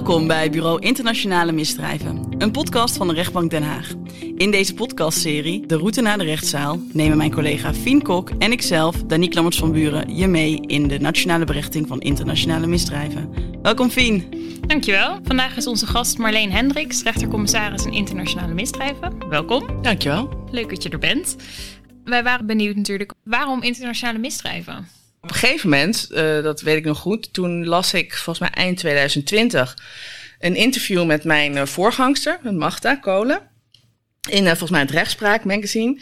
Welkom bij Bureau Internationale Misdrijven, een podcast van de Rechtbank Den Haag. In deze podcastserie, De Route naar de Rechtszaal, nemen mijn collega Fien Kok en ikzelf, Danique Lammerts van Buren, je mee in de nationale berechting van internationale misdrijven. Welkom Fien. Dankjewel. Vandaag is onze gast Marleen Hendricks, rechtercommissaris in internationale misdrijven. Welkom. Dankjewel. Leuk dat je er bent. Wij waren benieuwd natuurlijk, waarom internationale misdrijven? Op een gegeven moment, uh, dat weet ik nog goed, toen las ik volgens mij eind 2020 een interview met mijn uh, voorgangster, Magda Kolen, in uh, volgens mij het Rechtspraak magazine.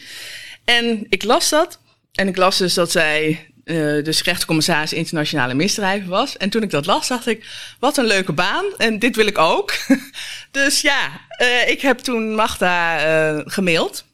En ik las dat en ik las dus dat zij dus rechtercommissaris internationale misdrijven was. En toen ik dat las, dacht ik, wat een leuke baan en dit wil ik ook. dus ja, ik heb toen Magda gemaild.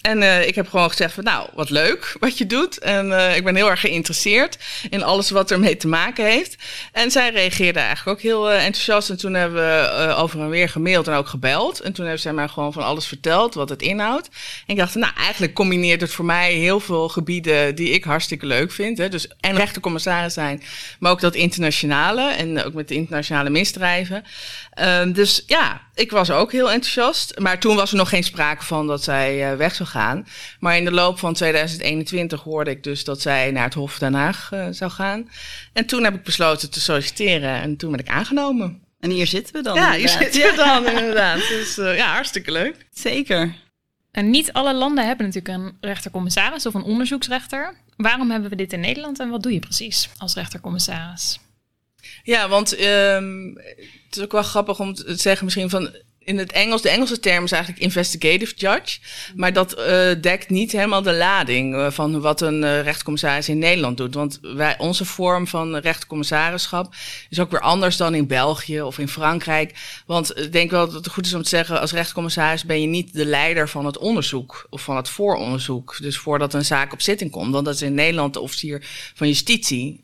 En uh, ik heb gewoon gezegd van, nou, wat leuk wat je doet. En uh, ik ben heel erg geïnteresseerd in alles wat ermee te maken heeft. En zij reageerde eigenlijk ook heel uh, enthousiast. En toen hebben we over en weer gemaild en ook gebeld. En toen heeft zij mij gewoon van alles verteld wat het inhoudt. En ik dacht, nou, eigenlijk combineert het voor mij heel veel gebieden die ik hartstikke leuk vind. Hè. Dus en rechtercommissaris zijn, maar ook dat internationale. En ook met de internationale misdrijven. Um, dus ja, ik was ook heel enthousiast. Maar toen was er nog geen sprake van dat zij weg zou gaan. Maar in de loop van 2021 hoorde ik dus dat zij naar het Hof Den Haag uh, zou gaan. En toen heb ik besloten te solliciteren en toen ben ik aangenomen. En hier zitten we dan. Ja, hier zitten we dan inderdaad. Dus uh, ja, hartstikke leuk. Zeker. En niet alle landen hebben natuurlijk een rechtercommissaris of een onderzoeksrechter. Waarom hebben we dit in Nederland en wat doe je precies als rechtercommissaris? Ja, want um, het is ook wel grappig om te zeggen misschien van in het Engels, de Engelse term is eigenlijk investigative judge. Maar dat uh, dekt niet helemaal de lading uh, van wat een uh, rechtscommissaris in Nederland doet. Want wij, onze vorm van rechtscommissarisschap is ook weer anders dan in België of in Frankrijk. Want ik denk wel dat het goed is om te zeggen, als rechtscommissaris ben je niet de leider van het onderzoek of van het vooronderzoek. Dus voordat een zaak op zitting komt. Want dat is in Nederland de officier van justitie.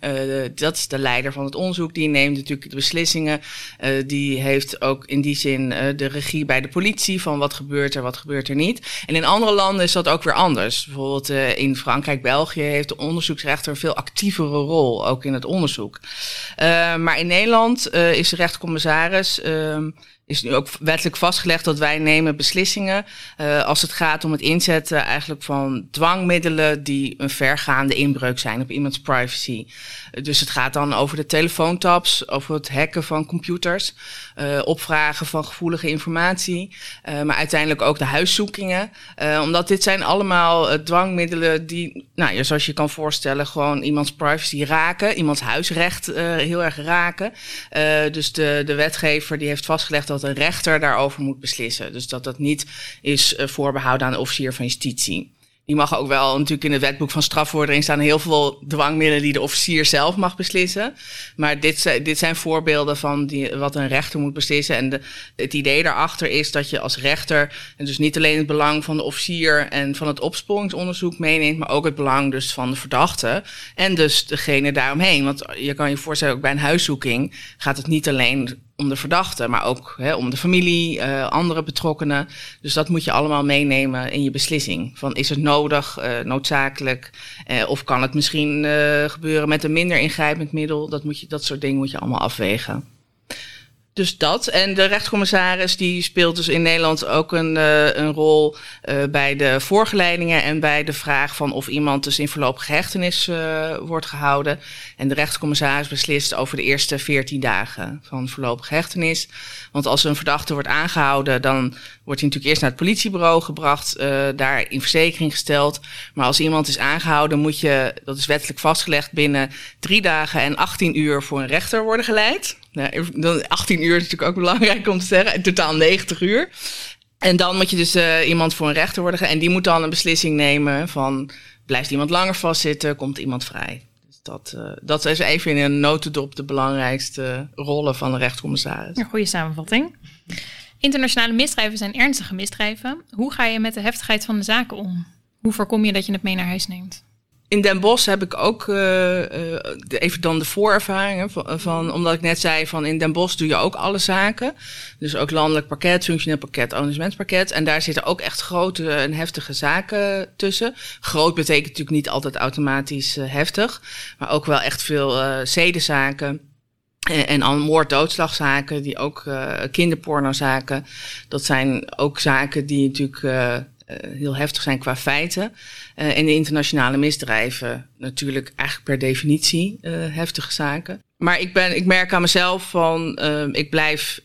dat is de leider van het onderzoek. Die neemt natuurlijk de beslissingen. die heeft ook in die zin de regie bij de politie van wat gebeurt er, wat gebeurt er niet. En in andere landen is dat ook weer anders. Bijvoorbeeld uh, in Frankrijk, België heeft de onderzoeksrechter een veel actievere rol, ook in het onderzoek. Uh, maar in Nederland uh, is de rechtercommissaris is nu ook wettelijk vastgelegd dat wij nemen beslissingen uh, als het gaat om het inzetten eigenlijk van dwangmiddelen die een vergaande inbreuk zijn op iemands privacy. Dus het gaat dan over de telefoontaps, over het hacken van computers, uh, opvragen van gevoelige informatie, maar uiteindelijk ook de huiszoekingen. omdat dit zijn allemaal dwangmiddelen die, nou zoals je kan voorstellen, gewoon iemands privacy raken, iemands huisrecht heel erg raken. dus de, de wetgever die heeft vastgelegd dat dat een rechter daarover moet beslissen. Dus dat dat niet is uh, voorbehouden aan de officier van justitie. Die mag ook wel, natuurlijk in het wetboek van strafvordering staan heel veel dwangmiddelen die de officier zelf mag beslissen. Maar dit, dit zijn voorbeelden van die, wat een rechter moet beslissen. En het idee daarachter is dat je als rechter dus niet alleen het belang van de officier en van het opsporingsonderzoek meeneemt, maar ook het belang dus van de verdachte en dus degene daaromheen. Want je kan je voorstellen, ook bij een huiszoeking gaat het niet alleen om de verdachte, maar ook hè, om de familie, uh, andere betrokkenen. Dus dat moet je allemaal meenemen in je beslissing. Van is het nodig, uh, noodzakelijk, uh, of kan het misschien gebeuren met een minder ingrijpend middel? Dat, moet je, dat soort dingen moet je allemaal afwegen. Dus dat. En de rechtscommissaris die speelt dus in Nederland ook een, uh, een rol uh, bij de voorgeleidingen en bij de vraag van of iemand dus in voorlopige hechtenis uh, wordt gehouden. En de rechtscommissaris beslist over de eerste 14 dagen van voorlopige hechtenis. Want als een verdachte wordt aangehouden, dan wordt hij natuurlijk eerst naar het politiebureau gebracht, daar in verzekering gesteld. Maar als iemand is aangehouden, moet je, dat is wettelijk vastgelegd, binnen drie dagen en 18 uur voor een rechter worden geleid. Nou, 18 uur is natuurlijk ook belangrijk om te zeggen. In totaal 90 uur. En dan moet je dus uh, iemand voor een rechter worden. En die moet dan een beslissing nemen van... blijft iemand langer vastzitten, komt iemand vrij. Dus dat, uh, dat is even in een notendop de belangrijkste rollen van de rechtscommissaris. Een goede samenvatting. Internationale misdrijven zijn ernstige misdrijven. Hoe ga je met de heftigheid van de zaken om? Hoe voorkom je dat je het mee naar huis neemt? In Den Bosch heb ik ook uh, uh, even dan de voorervaringen van, van, omdat ik net zei van in Den Bosch doe je ook alle zaken. Dus ook landelijk pakket, functioneel pakket, arrangementspakket. En daar zitten ook echt grote en heftige zaken tussen. Groot betekent natuurlijk niet altijd automatisch heftig, maar ook wel echt veel zedenzaken. En, en moord-doodslagzaken, die ook kinderpornozaken. Dat zijn ook zaken die natuurlijk heel heftig zijn qua feiten. Uh, en de internationale misdrijven natuurlijk eigenlijk per definitie heftige zaken. Maar ik, ben, ik merk aan mezelf van, ik blijf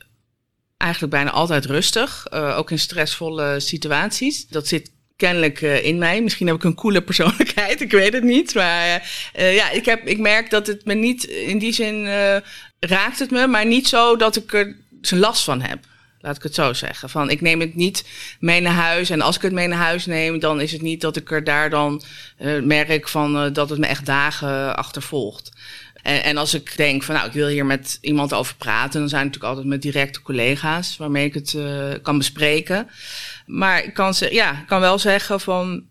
eigenlijk bijna altijd rustig. ook in stressvolle situaties. Dat zit kennelijk in mij. Misschien heb ik een coole persoonlijkheid, ik weet het niet. Maar ja, ik, heb, ik merk dat het me niet in die zin raakt het me, maar niet zo dat ik er last van heb. Laat ik het zo zeggen. Van ik neem het niet mee naar huis. En als ik het mee naar huis neem, dan is het niet dat ik er daar dan merk van dat het me echt dagen achtervolgt. En, en, als ik denk van nou, ik wil hier met iemand over praten, dan zijn het natuurlijk altijd met directe collega's waarmee ik het kan bespreken. Maar ik kan, ze, ja, kan wel zeggen van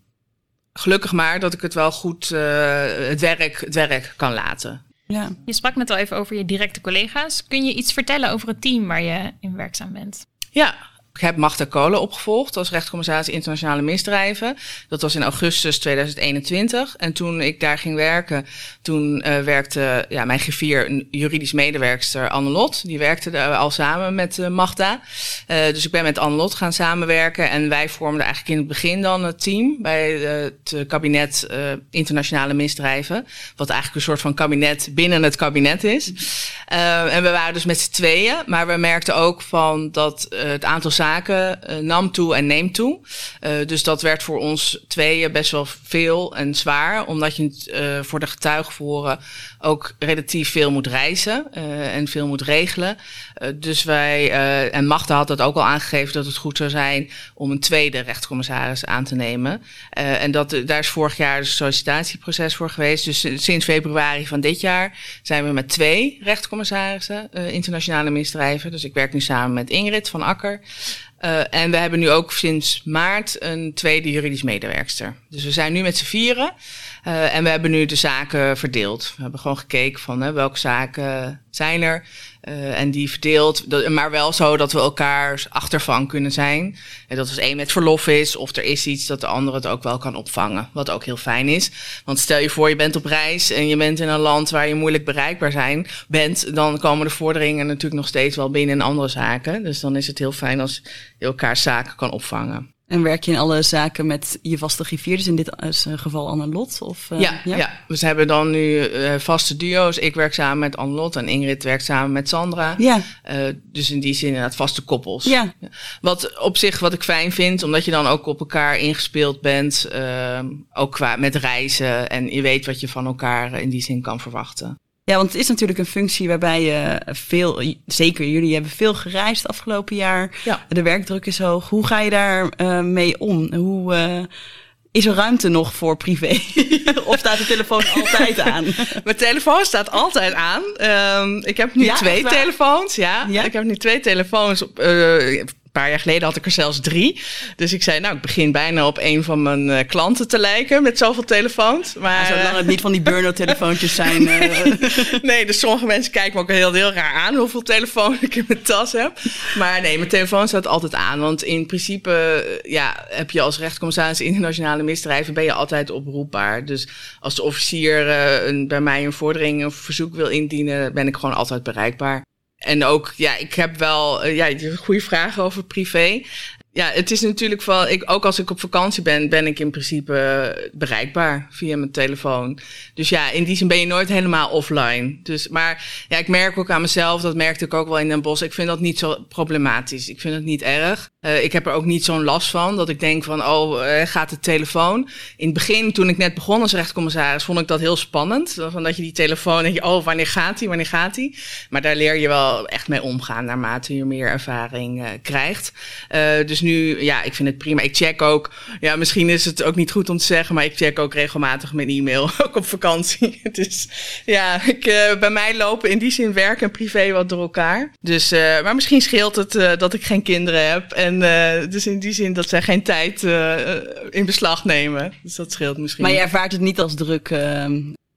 gelukkig maar dat ik het wel goed het, werk, het werk kan laten. Ja. Je sprak net al even over je directe collega's. Kun je iets vertellen over het team waar je in werkzaam bent? Ja, ik heb Magda Kolen opgevolgd als rechtscommissaris internationale misdrijven. Dat was in augustus 2021. En toen ik daar ging werken, toen uh, werkte ja, mijn griffier, een juridisch medewerkster, Annelot. Die werkte al samen met uh, Magda. Uh, dus ik ben met Annelot gaan samenwerken. En wij vormden eigenlijk in het begin dan het team bij het kabinet internationale misdrijven. Wat eigenlijk een soort van kabinet binnen het kabinet is. en we waren dus met z'n tweeën. Maar we merkten ook van dat het aantal uh, nam toe en neemt toe. Uh, dus dat werd voor ons tweeën best wel veel en zwaar, omdat je uh, voor de getuigvoeren ook relatief veel moet reizen en veel moet regelen. dus wij, en Magda had dat ook al aangegeven dat het goed zou zijn om een tweede rechtscommissaris aan te nemen. en dat, daar is vorig jaar dus een sollicitatieproces voor geweest. Dus sinds februari van dit jaar zijn we met twee rechtscommissarissen internationale misdrijven. Dus ik werk nu samen met Ingrid van Akker. En we hebben nu ook sinds maart een tweede juridisch medewerkster. Dus we zijn nu met z'n vieren. Uh, en we hebben nu de zaken verdeeld. We hebben gewoon gekeken van hè, welke zaken zijn er. Uh, en die verdeeld, maar wel zo dat we elkaars achtervang kunnen zijn. En dat als één met verlof is of er is iets dat de ander het ook wel kan opvangen. Wat ook heel fijn is. Want stel je voor je bent op reis en je bent in een land waar je moeilijk bereikbaar zijn, bent. Dan komen de vorderingen natuurlijk nog steeds wel binnen in andere zaken. Dus dan is het heel fijn als je elkaars zaken kan opvangen. En werk je in alle zaken met je vaste griffier? Dus in dit geval Anne Lot? Of, uh, ja, ja, ja, we hebben dan nu uh, vaste duo's. Ik werk samen met Anne Lot en Ingrid werkt samen met Sandra. Ja. Uh, dus in die zin inderdaad vaste koppels. Ja. Wat op zich wat ik fijn vind, omdat je dan ook op elkaar ingespeeld bent. Ook qua met reizen en je weet wat je van elkaar in die zin kan verwachten. Ja, want het is natuurlijk een functie waarbij je veel, zeker jullie hebben veel gereisd afgelopen jaar. Ja. De werkdruk is hoog. Hoe ga je daar uh, mee om? Hoe uh, is er ruimte nog voor privé? of staat de telefoon altijd aan? Mijn telefoon staat altijd aan. Um, ik heb nu ja, twee telefoons. Ja, ja, ik heb nu twee telefoons. Op, uh, paar jaar geleden had ik er zelfs drie. Dus ik zei, nou, ik begin bijna op een van mijn uh, klanten te lijken met zoveel telefoons. Maar ja, zolang het niet van die burn-out telefoontjes zijn. Uh... nee, dus sommige mensen kijken me ook heel, heel raar aan hoeveel telefoon ik in mijn tas heb. Maar nee, mijn telefoon staat altijd aan. Want in principe, eh, ja, heb je als rechtscommissaris internationale misdrijven, ben je altijd oproepbaar. Dus als de officier uh, een, bij mij een vordering of verzoek wil indienen, ben ik gewoon altijd bereikbaar. En ook, ja, ik heb wel uh, ja, goede vragen over privé. Ja, het is natuurlijk van, ik, ook als ik op vakantie ben, ben ik in principe bereikbaar via mijn telefoon. Dus ja, in die zin ben je nooit helemaal offline. Dus, maar ja, ik merk ook aan mezelf, dat merkte ik ook wel in Den Bosch, ik vind dat niet zo problematisch. Ik vind het niet erg. Uh, ik heb er ook niet zo'n last van, dat ik denk van, oh, uh, gaat de telefoon? In het begin, toen ik net begon als rechtscommissaris, vond ik dat heel spannend. Van dat je die telefoon, denk je, oh, wanneer gaat die, wanneer gaat die? Maar daar leer je wel echt mee omgaan, naarmate je meer ervaring uh, krijgt. dus nu, ja, ik vind het prima. Ik check ook, ja, misschien is het ook niet goed om te zeggen, maar ik check ook regelmatig mijn e-mail, ook op vakantie. dus ja, ik, bij mij lopen in die zin werk en privé wat door elkaar. Dus, maar misschien scheelt het dat ik geen kinderen heb. Dus in die zin dat zij geen tijd in beslag nemen. Dus dat scheelt misschien. Maar je ervaart het niet als druk?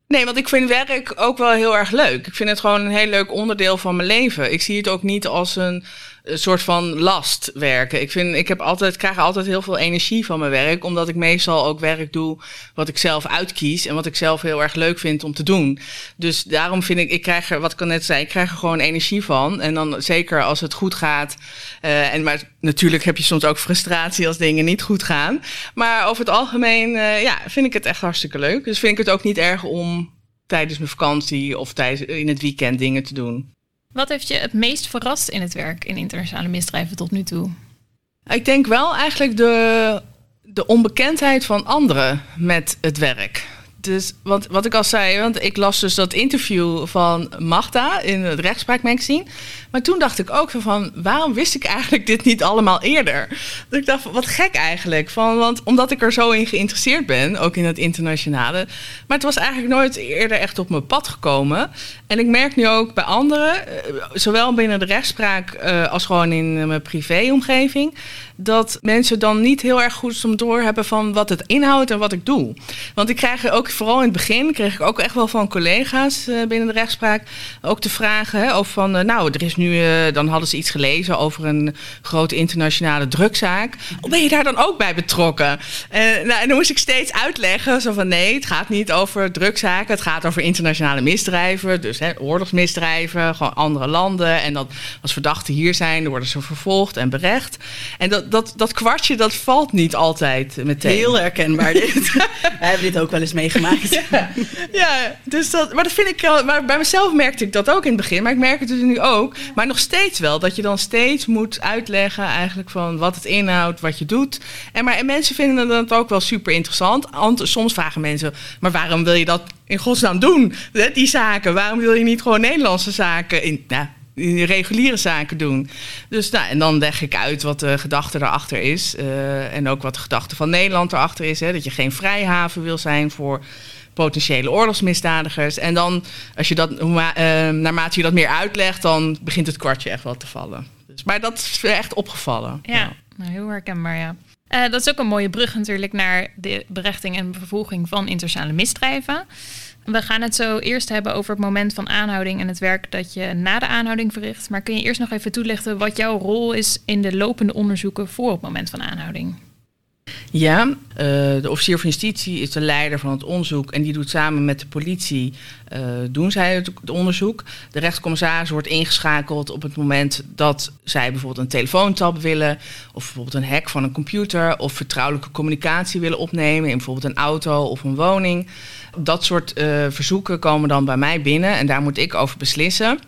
Nee, want ik vind werk ook wel heel erg leuk. Ik vind het gewoon een heel leuk onderdeel van mijn leven. Ik zie het ook niet als een een soort van last werken. Ik, vind, ik heb altijd, krijg altijd heel veel energie van mijn werk, omdat ik meestal ook werk doe wat ik zelf uitkies en wat ik zelf heel erg leuk vind om te doen. Dus daarom vind ik, ik krijg er, wat ik net zei, ik krijg er gewoon energie van. En dan zeker als het goed gaat. Uh, en maar natuurlijk heb je soms ook frustratie als dingen niet goed gaan. Maar over het algemeen, uh, ja, vind ik het echt hartstikke leuk. Dus vind ik het ook niet erg om tijdens mijn vakantie of tijdens, in het weekend dingen te doen. Wat heeft je het meest verrast in het werk in internationale misdrijven tot nu toe? Ik denk wel eigenlijk de, de onbekendheid van anderen met het werk. Dus want wat ik al zei, want ik las dus dat interview van Magda in het rechtspraakmagazine. Maar toen dacht ik ook van, waarom wist ik eigenlijk dit niet allemaal eerder? Dus ik dacht, wat gek eigenlijk. Van, want omdat ik er zo in geïnteresseerd ben, ook in het internationale. Maar het was eigenlijk nooit eerder echt op mijn pad gekomen. En ik merk nu ook bij anderen, eh, zowel binnen de rechtspraak eh, als gewoon in mijn privéomgeving, dat mensen dan niet heel erg goed om doorhebben van wat het inhoudt en wat ik doe. Want ik krijg ook, vooral in het begin, kreeg ik ook echt wel van collega's uh, binnen de rechtspraak ook de vragen hè, over van, nou, er is nu uh, dan hadden ze iets gelezen over een grote internationale drugzaak. Of ben je daar dan ook bij betrokken? Uh, nou, en dan moest ik steeds uitleggen, zo van nee, het gaat niet over drugzaken, het gaat over internationale misdrijven, dus hè, oorlogsmisdrijven, gewoon andere landen. En dat als verdachten hier zijn, dan worden ze vervolgd en berecht. En dat, dat, dat kwartje, dat valt niet altijd meteen. Heel herkenbaar dit. Wij hebben dit ook wel eens meegemaakt. ja, dus dat, maar dat vind ik, maar bij mezelf merkte ik dat ook in het begin, maar ik merk het dus nu ook. Maar nog steeds wel, dat je dan steeds moet uitleggen eigenlijk van wat het inhoudt, wat je doet. En, maar, en mensen vinden dat ook wel super interessant. Soms vragen mensen, maar waarom wil je dat in godsnaam doen? Die zaken, waarom wil je niet gewoon Nederlandse zaken in... Nou, in reguliere zaken doen. Dus nou, en dan leg ik uit wat de gedachte erachter is. Uh, en ook wat de gedachte van Nederland erachter is. Hè, dat je geen vrijhaven wil zijn voor potentiële oorlogsmisdadigers. En dan, als je dat, uh, naarmate je dat meer uitlegt, dan begint het kwartje echt wel te vallen. Dus, maar dat is echt opgevallen. Ja, Nou, heel herkenbaar, ja. Uh, dat is ook een mooie brug natuurlijk naar de berechting en vervolging van internationale misdrijven. We gaan het zo eerst hebben over het moment van aanhouding en het werk dat je na de aanhouding verricht. Maar kun je eerst nog even toelichten wat jouw rol is in de lopende onderzoeken voor het moment van aanhouding? Ja, uh, de officier van justitie is de leider van het onderzoek en die doet samen met de politie, uh, doen zij het, onderzoek. De rechtscommissaris wordt ingeschakeld op het moment dat zij bijvoorbeeld een telefoontap willen, of bijvoorbeeld een hack van een computer, of vertrouwelijke communicatie willen opnemen in bijvoorbeeld een auto of een woning. Dat soort uh, verzoeken komen dan bij mij binnen en daar moet ik over beslissen.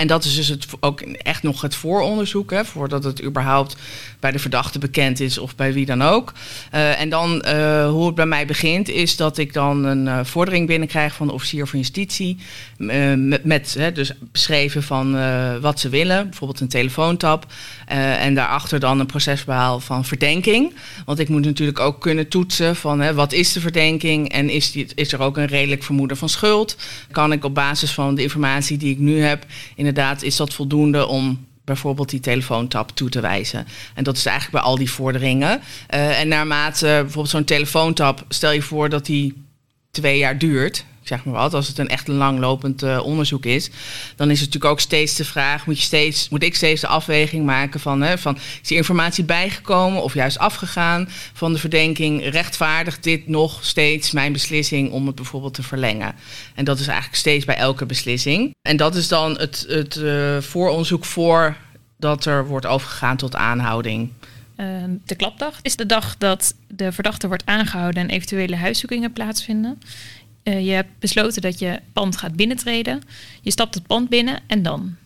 En dat is dus het, ook echt nog het vooronderzoek, hè, voordat het überhaupt bij de verdachte bekend is of bij wie dan ook. Uh, en dan uh, hoe het bij mij begint, is dat ik dan een uh, vordering binnenkrijg van de officier van justitie. met, met hè, dus beschreven van wat ze willen, bijvoorbeeld een telefoontap. En daarachter dan een procesverhaal van verdenking. Want ik moet natuurlijk ook kunnen toetsen van hè, wat is de verdenking en is, die, is er ook een redelijk vermoeden van schuld. Kan ik op basis van de informatie die ik nu heb, inderdaad, is dat voldoende om bijvoorbeeld die telefoontap toe te wijzen. En dat is eigenlijk bij al die vorderingen. Uh, en naarmate bijvoorbeeld zo'n telefoontap, stel je voor dat die twee jaar duurt. Zeg maar wat, als het een echt langlopend uh, onderzoek is, dan is het natuurlijk ook steeds de vraag: moet, je steeds, moet ik steeds de afweging maken van, hè, van is die informatie bijgekomen of juist afgegaan van de verdenking? Rechtvaardigt dit nog steeds mijn beslissing om het bijvoorbeeld te verlengen? En dat is eigenlijk steeds bij elke beslissing. En dat is dan het, het uh, vooronderzoek voor dat er wordt overgegaan tot aanhouding. Uh, de klapdag is de dag dat de verdachte wordt aangehouden en eventuele huiszoekingen plaatsvinden. Uh, je hebt besloten dat je pand gaat binnentreden. Je stapt het pand binnen en dan?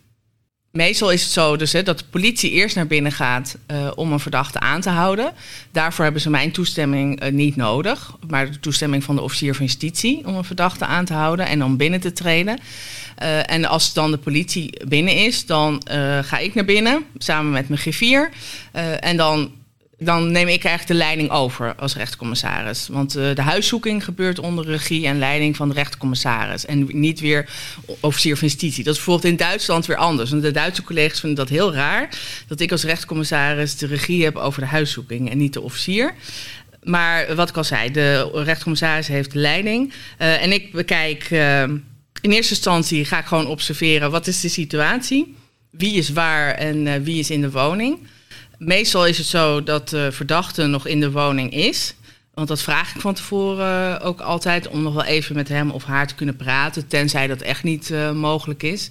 Meestal is het zo dus, hè, dat de politie eerst naar binnen gaat uh, om een verdachte aan te houden. Daarvoor hebben ze mijn toestemming uh, niet nodig, maar de toestemming van de officier van justitie om een verdachte aan te houden en om binnen te treden. En als dan de politie binnen is, dan ga ik naar binnen samen met mijn griffier. en dan dan neem ik eigenlijk de leiding over als rechtscommissaris. Want uh, de huiszoeking gebeurt onder regie en leiding van de rechtscommissaris. En niet weer officier van justitie. Dat is bijvoorbeeld in Duitsland weer anders. De Duitse collega's vinden dat heel raar. Dat ik als rechtscommissaris de regie heb over de huiszoeking en niet de officier. Maar wat ik al zei, de rechtscommissaris heeft de leiding. Uh, en ik bekijk, uh, in eerste instantie ga ik gewoon observeren wat is de situatie wie is waar en wie is in de woning. Meestal is het zo dat de verdachte nog in de woning is. Want dat vraag ik van tevoren ook altijd om nog wel even met hem of haar te kunnen praten, tenzij dat echt niet mogelijk is.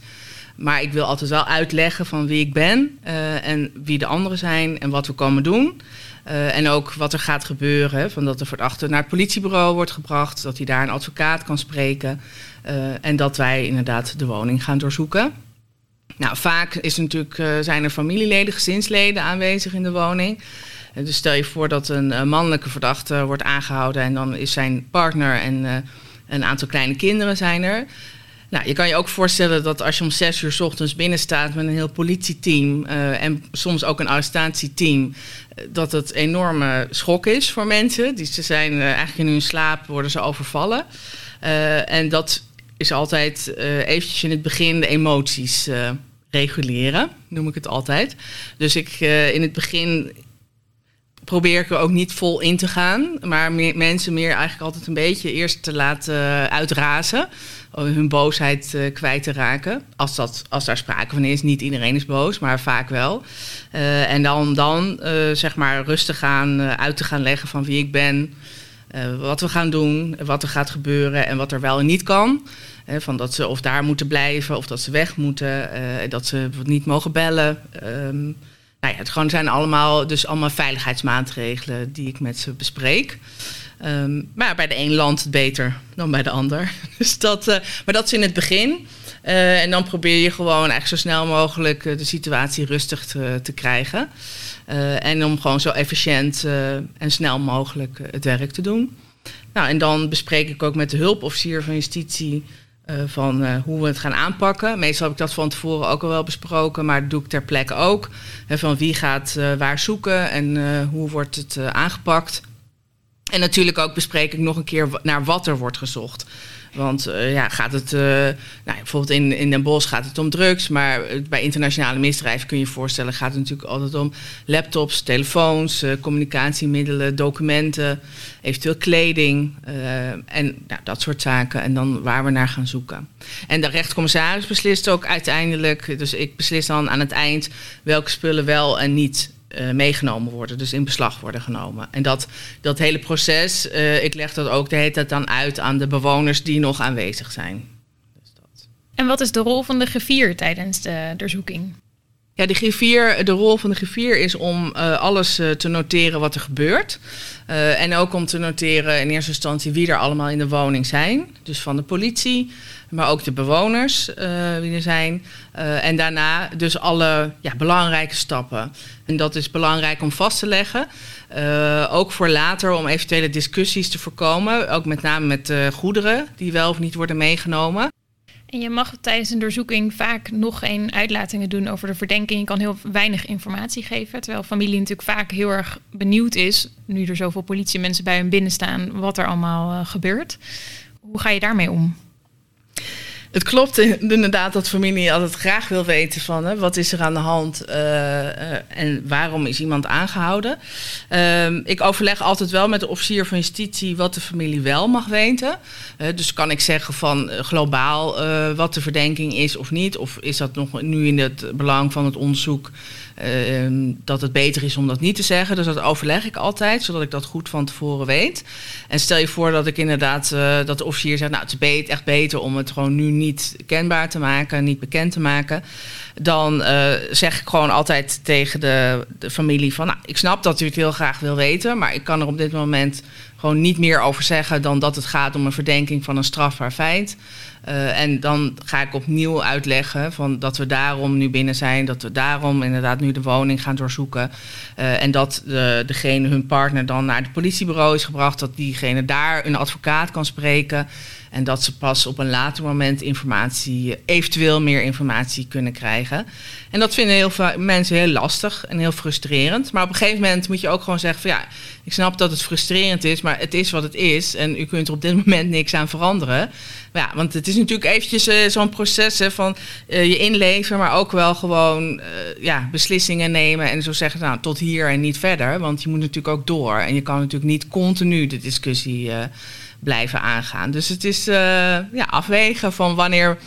Maar ik wil altijd wel uitleggen van wie ik ben en wie de anderen zijn en wat we komen doen. Uh, en ook wat er gaat gebeuren. Van dat de verdachte naar het politiebureau wordt gebracht. Dat hij daar een advocaat kan spreken. Uh, en dat wij inderdaad de woning gaan doorzoeken. Nou, vaak is natuurlijk, uh, zijn er familieleden, gezinsleden aanwezig in de woning. dus stel je voor dat een mannelijke verdachte wordt aangehouden. En dan is zijn partner en een aantal kleine kinderen zijn er. Nou, je kan je ook voorstellen dat als je om zes uur ochtends binnen staat met een heel politieteam en soms ook een arrestatieteam, eh, dat het enorme schok is voor mensen. Die, ze zijn eigenlijk in hun slaap worden ze overvallen. En dat is altijd eventjes in het begin de emoties reguleren, noem ik het altijd. Dus ik in het begin probeer ik er ook niet vol in te gaan, maar meer, mensen meer eigenlijk altijd een beetje eerst te laten uitrazen hun boosheid uh, kwijt te raken. Als, dat, als daar sprake van is. Niet iedereen is boos, maar vaak wel. Uh, en dan, dan zeg maar rustig aan uit te gaan leggen van wie ik ben. wat we gaan doen, wat er gaat gebeuren en wat er wel en niet kan. Van dat ze of daar moeten blijven of dat ze weg moeten. dat ze niet mogen bellen. Um, nou ja, het gewoon zijn allemaal, dus allemaal veiligheidsmaatregelen die ik met ze bespreek. Um, maar bij de een land het beter dan bij de ander. Dus dat, uh, maar dat is in het begin. Uh, en dan probeer je gewoon eigenlijk zo snel mogelijk de situatie rustig te, te krijgen. en om gewoon zo efficiënt en snel mogelijk het werk te doen. Nou, en dan bespreek ik ook met de hulpofficier van justitie van hoe we het gaan aanpakken. Meestal heb ik dat van tevoren ook al wel besproken, maar dat doe ik ter plekke ook. van wie gaat waar zoeken en hoe wordt het aangepakt. En natuurlijk ook bespreek ik nog een keer naar wat er wordt gezocht. Want uh, ja, gaat het, uh, nou, bijvoorbeeld in, in Den Bosch gaat het om drugs, maar bij internationale misdrijven kun je je voorstellen, gaat het natuurlijk altijd om laptops, telefoons, communicatiemiddelen, documenten, eventueel kleding en nou, dat soort zaken. En dan waar we naar gaan zoeken. En de rechtcommissaris beslist ook uiteindelijk, dus ik beslis dan aan het eind welke spullen wel en niet uh, meegenomen worden, dus in beslag worden genomen. En dat, dat hele proces, uh, ik leg dat ook de hele tijd dan uit aan de bewoners die nog aanwezig zijn. Dus dat. En wat is de rol van de griffier tijdens de doorzoeking? Ja, de griffier, de rol van de griffier is om uh, alles uh, te noteren wat er gebeurt. Uh, en ook om te noteren in eerste instantie wie er allemaal in de woning zijn. Dus van de politie, maar ook de bewoners wie er zijn. en daarna dus alle ja, belangrijke stappen. En dat is belangrijk om vast te leggen. ook voor later om eventuele discussies te voorkomen. Ook met name met goederen die wel of niet worden meegenomen. En je mag tijdens een doorzoeking vaak nog geen uitlatingen doen over de verdenking. Je kan heel weinig informatie geven. Terwijl familie natuurlijk vaak heel erg benieuwd is, nu er zoveel politiemensen bij hun binnen staan, wat er allemaal gebeurt. Hoe ga je daarmee om? Het klopt inderdaad dat familie altijd graag wil weten van hè, wat is er aan de hand uh, uh, en waarom is iemand aangehouden. Uh, ik overleg altijd wel met de officier van justitie wat de familie wel mag weten. dus kan ik zeggen van globaal wat de verdenking is of niet. Of is dat nog nu in het belang van het onderzoek Ehm, dat het beter is om dat niet te zeggen. Dus dat overleg ik altijd, zodat ik dat goed van tevoren weet. En stel je voor dat ik inderdaad, dat de officier zegt, nou het is echt beter om het gewoon nu niet kenbaar te maken, niet bekend te maken. Dan uh, zeg ik gewoon altijd tegen de, de familie van, nou ik snap dat u het heel graag wil weten, maar ik kan er op dit moment gewoon niet meer over zeggen dan dat het gaat om een verdenking van een strafbaar feit. Uh, en dan ga ik opnieuw uitleggen van dat we daarom nu binnen zijn, dat we daarom inderdaad nu de woning gaan doorzoeken. Uh, en dat de, degene, hun partner, dan naar het politiebureau is gebracht, dat diegene daar een advocaat kan spreken. En dat ze pas op een later moment informatie, eventueel meer informatie kunnen krijgen. En dat vinden heel veel mensen heel lastig en heel frustrerend. Maar op een gegeven moment moet je ook gewoon zeggen van ja, ik snap dat het frustrerend is, maar het is wat het is. En u kunt er op dit moment niks aan veranderen. Ja, want het is natuurlijk eventjes uh, zo'n proces hè, van uh, je inleven, maar ook wel gewoon uh, ja, beslissingen nemen en zo zeggen, nou, tot hier en niet verder. Want je moet natuurlijk ook door. En je kan natuurlijk niet continu de discussie blijven aangaan. Dus het is ja, afwegen van wanneer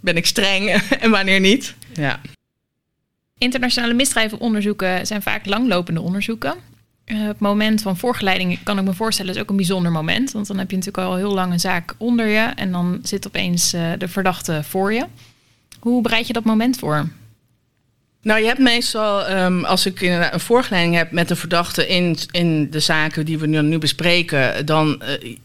ben ik streng en wanneer niet. Ja. Internationale misdrijvenonderzoeken zijn vaak langlopende onderzoeken. Uh, het moment van voorgeleiding kan ik me voorstellen is ook een bijzonder moment. Want dan heb je natuurlijk al heel lang een zaak onder je en dan zit opeens uh, de verdachte voor je. Hoe bereid je dat moment voor? Nou, je hebt meestal, um, als ik een voorgeleiding heb met de verdachte in, in de zaken die we nu, nu bespreken, dan uh,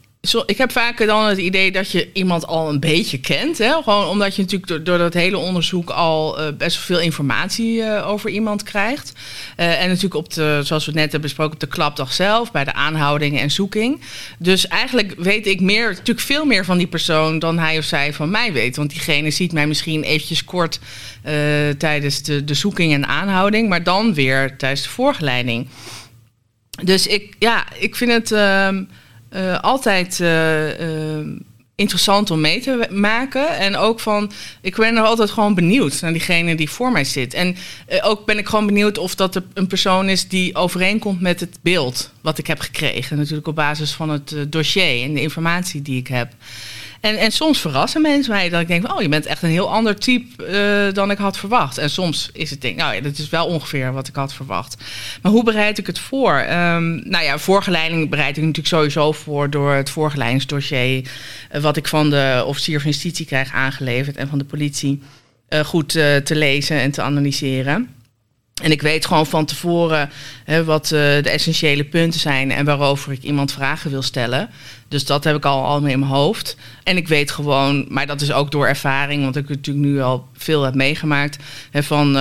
ik heb vaker dan het idee dat je iemand al een beetje kent. Hè? Gewoon omdat je natuurlijk door, dat hele onderzoek al uh, best veel informatie uh, over iemand krijgt. Uh, en natuurlijk op de, zoals we het net hebben besproken, op de klapdag zelf, bij de aanhouding en zoeking. Dus eigenlijk weet ik meer, natuurlijk veel meer van die persoon dan hij of zij van mij weet. Want diegene ziet mij misschien eventjes kort tijdens de, de zoeking en aanhouding, maar dan weer tijdens de voorgeleiding. Dus ik, ja, ik vind het. Uh, altijd uh, uh, interessant om mee te maken. En ook van, ik ben er altijd gewoon benieuwd naar diegene die voor mij zit. En ook ben ik gewoon benieuwd of dat een persoon is die overeenkomt met het beeld wat ik heb gekregen. Natuurlijk op basis van het dossier en de informatie die ik heb. En, en soms verrassen mensen mij dat ik denk, oh, je bent echt een heel ander type uh, dan ik had verwacht. En soms is het denk, nou dat is wel ongeveer wat ik had verwacht. Maar hoe bereid ik het voor? Um, nou ja, voorgeleiding bereid ik natuurlijk sowieso voor door het voorgeleidingsdossier, uh, wat ik van de officier van justitie krijg aangeleverd en van de politie, uh, goed te lezen en te analyseren. En ik weet gewoon van tevoren hè, wat de essentiële punten zijn en waarover ik iemand vragen wil stellen. Dus dat heb ik al allemaal in mijn hoofd. En ik weet gewoon, maar dat is ook door ervaring, want ik natuurlijk nu al veel heb meegemaakt, hè, van uh,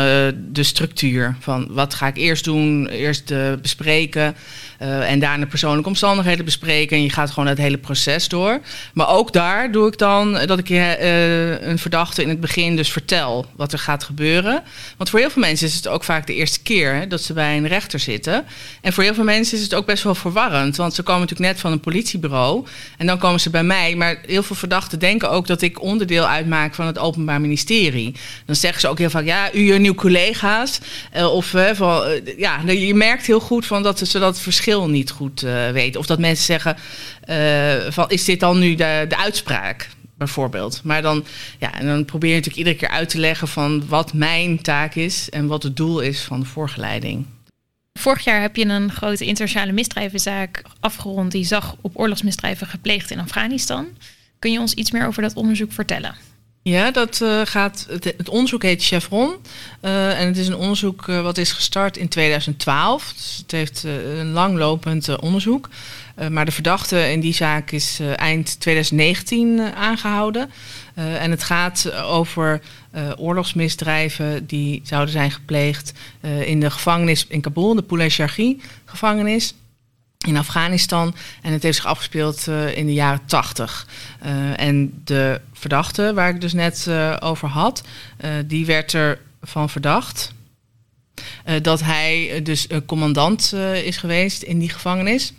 de structuur. Van wat ga ik eerst doen? Eerst uh, bespreken uh, en daarna persoonlijke omstandigheden bespreken. En je gaat gewoon het hele proces door. Maar ook daar doe ik dan dat ik een verdachte in het begin dus vertel wat er gaat gebeuren. Want voor heel veel mensen is het ook vaak de eerste keer hè, dat ze bij een rechter zitten. En voor heel veel mensen is het ook best wel verwarrend, want ze komen natuurlijk net van een politiebureau. En dan komen ze bij mij. Maar heel veel verdachten denken ook dat ik onderdeel uitmaak van het Openbaar Ministerie. Dan zeggen ze ook heel vaak, ja, u en uw collega's. Uh, of uh, van, uh, ja, je merkt heel goed van dat ze dat verschil niet goed weten. Of dat mensen zeggen, van, is dit dan nu de, de uitspraak? bijvoorbeeld. Maar dan, ja, en dan probeer je natuurlijk iedere keer uit te leggen van wat mijn taak is en wat het doel is van de voorgeleiding. Vorig jaar heb je een grote internationale misdrijvenzaak afgerond die zag op oorlogsmisdrijven gepleegd in Afghanistan. Kun je ons iets meer over dat onderzoek vertellen? Ja, dat uh, gaat. Het, onderzoek heet Chevron. Uh, en het is een onderzoek uh, wat is gestart in 2012. Dus het heeft een langlopend onderzoek. maar de verdachte in die zaak is eind 2019 aangehouden. En het gaat over oorlogsmisdrijven die zouden zijn gepleegd in de gevangenis in Kabul, de Poulet Shargi gevangenis in Afghanistan. En het heeft zich afgespeeld in de jaren 80. Uh, en de verdachte, waar ik dus net over had, die werd ervan verdacht dat hij dus commandant is geweest in die gevangenis.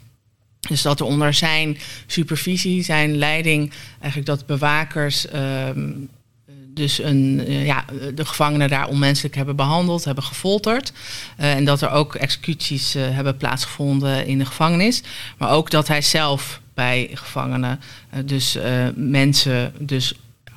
Dus dat er onder zijn supervisie, zijn leiding, eigenlijk dat bewakers ehm, dus een, uh, ja, de gevangenen daar onmenselijk hebben behandeld, hebben gefolterd. Uh, en dat er ook executies uh, hebben plaatsgevonden in de gevangenis. Maar ook dat hij zelf bij gevangenen dus mensen dus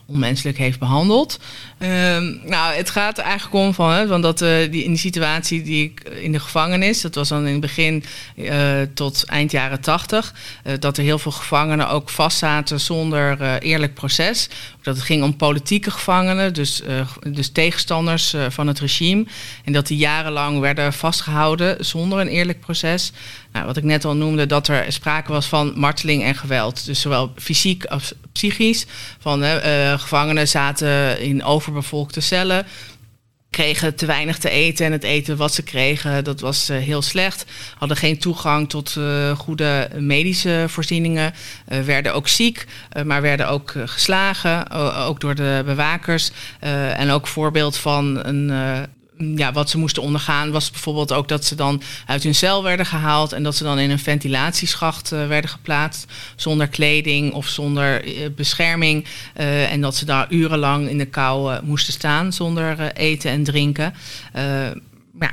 onmenselijk heeft behandeld. Um, nou, het gaat er eigenlijk om van, hè, want dat, uh, die, in die situatie die ik in de gevangenis, dat was dan in het begin uh, tot eind jaren tachtig, uh, dat er heel veel gevangenen ook vastzaten zonder eerlijk proces. Dat het ging om politieke gevangenen, dus, dus tegenstanders van het regime. En dat die jarenlang werden vastgehouden zonder een eerlijk proces. Nou, wat ik net al noemde, dat er sprake was van marteling en geweld. Dus zowel fysiek als psychisch. Van gevangenen zaten in over overbevolkte cellen kregen te weinig te eten en het eten wat ze kregen, dat was uh, heel slecht. Hadden geen toegang tot uh, goede medische voorzieningen, uh, werden ook ziek, maar werden ook geslagen, ook door de bewakers. en ook voorbeeld van een ja, wat ze moesten ondergaan was bijvoorbeeld ook dat ze dan uit hun cel werden gehaald en dat ze dan in een ventilatieschacht uh, werden geplaatst zonder kleding of zonder uh, bescherming. Uh, en dat ze daar urenlang in de kou moesten staan zonder eten en drinken. Ja,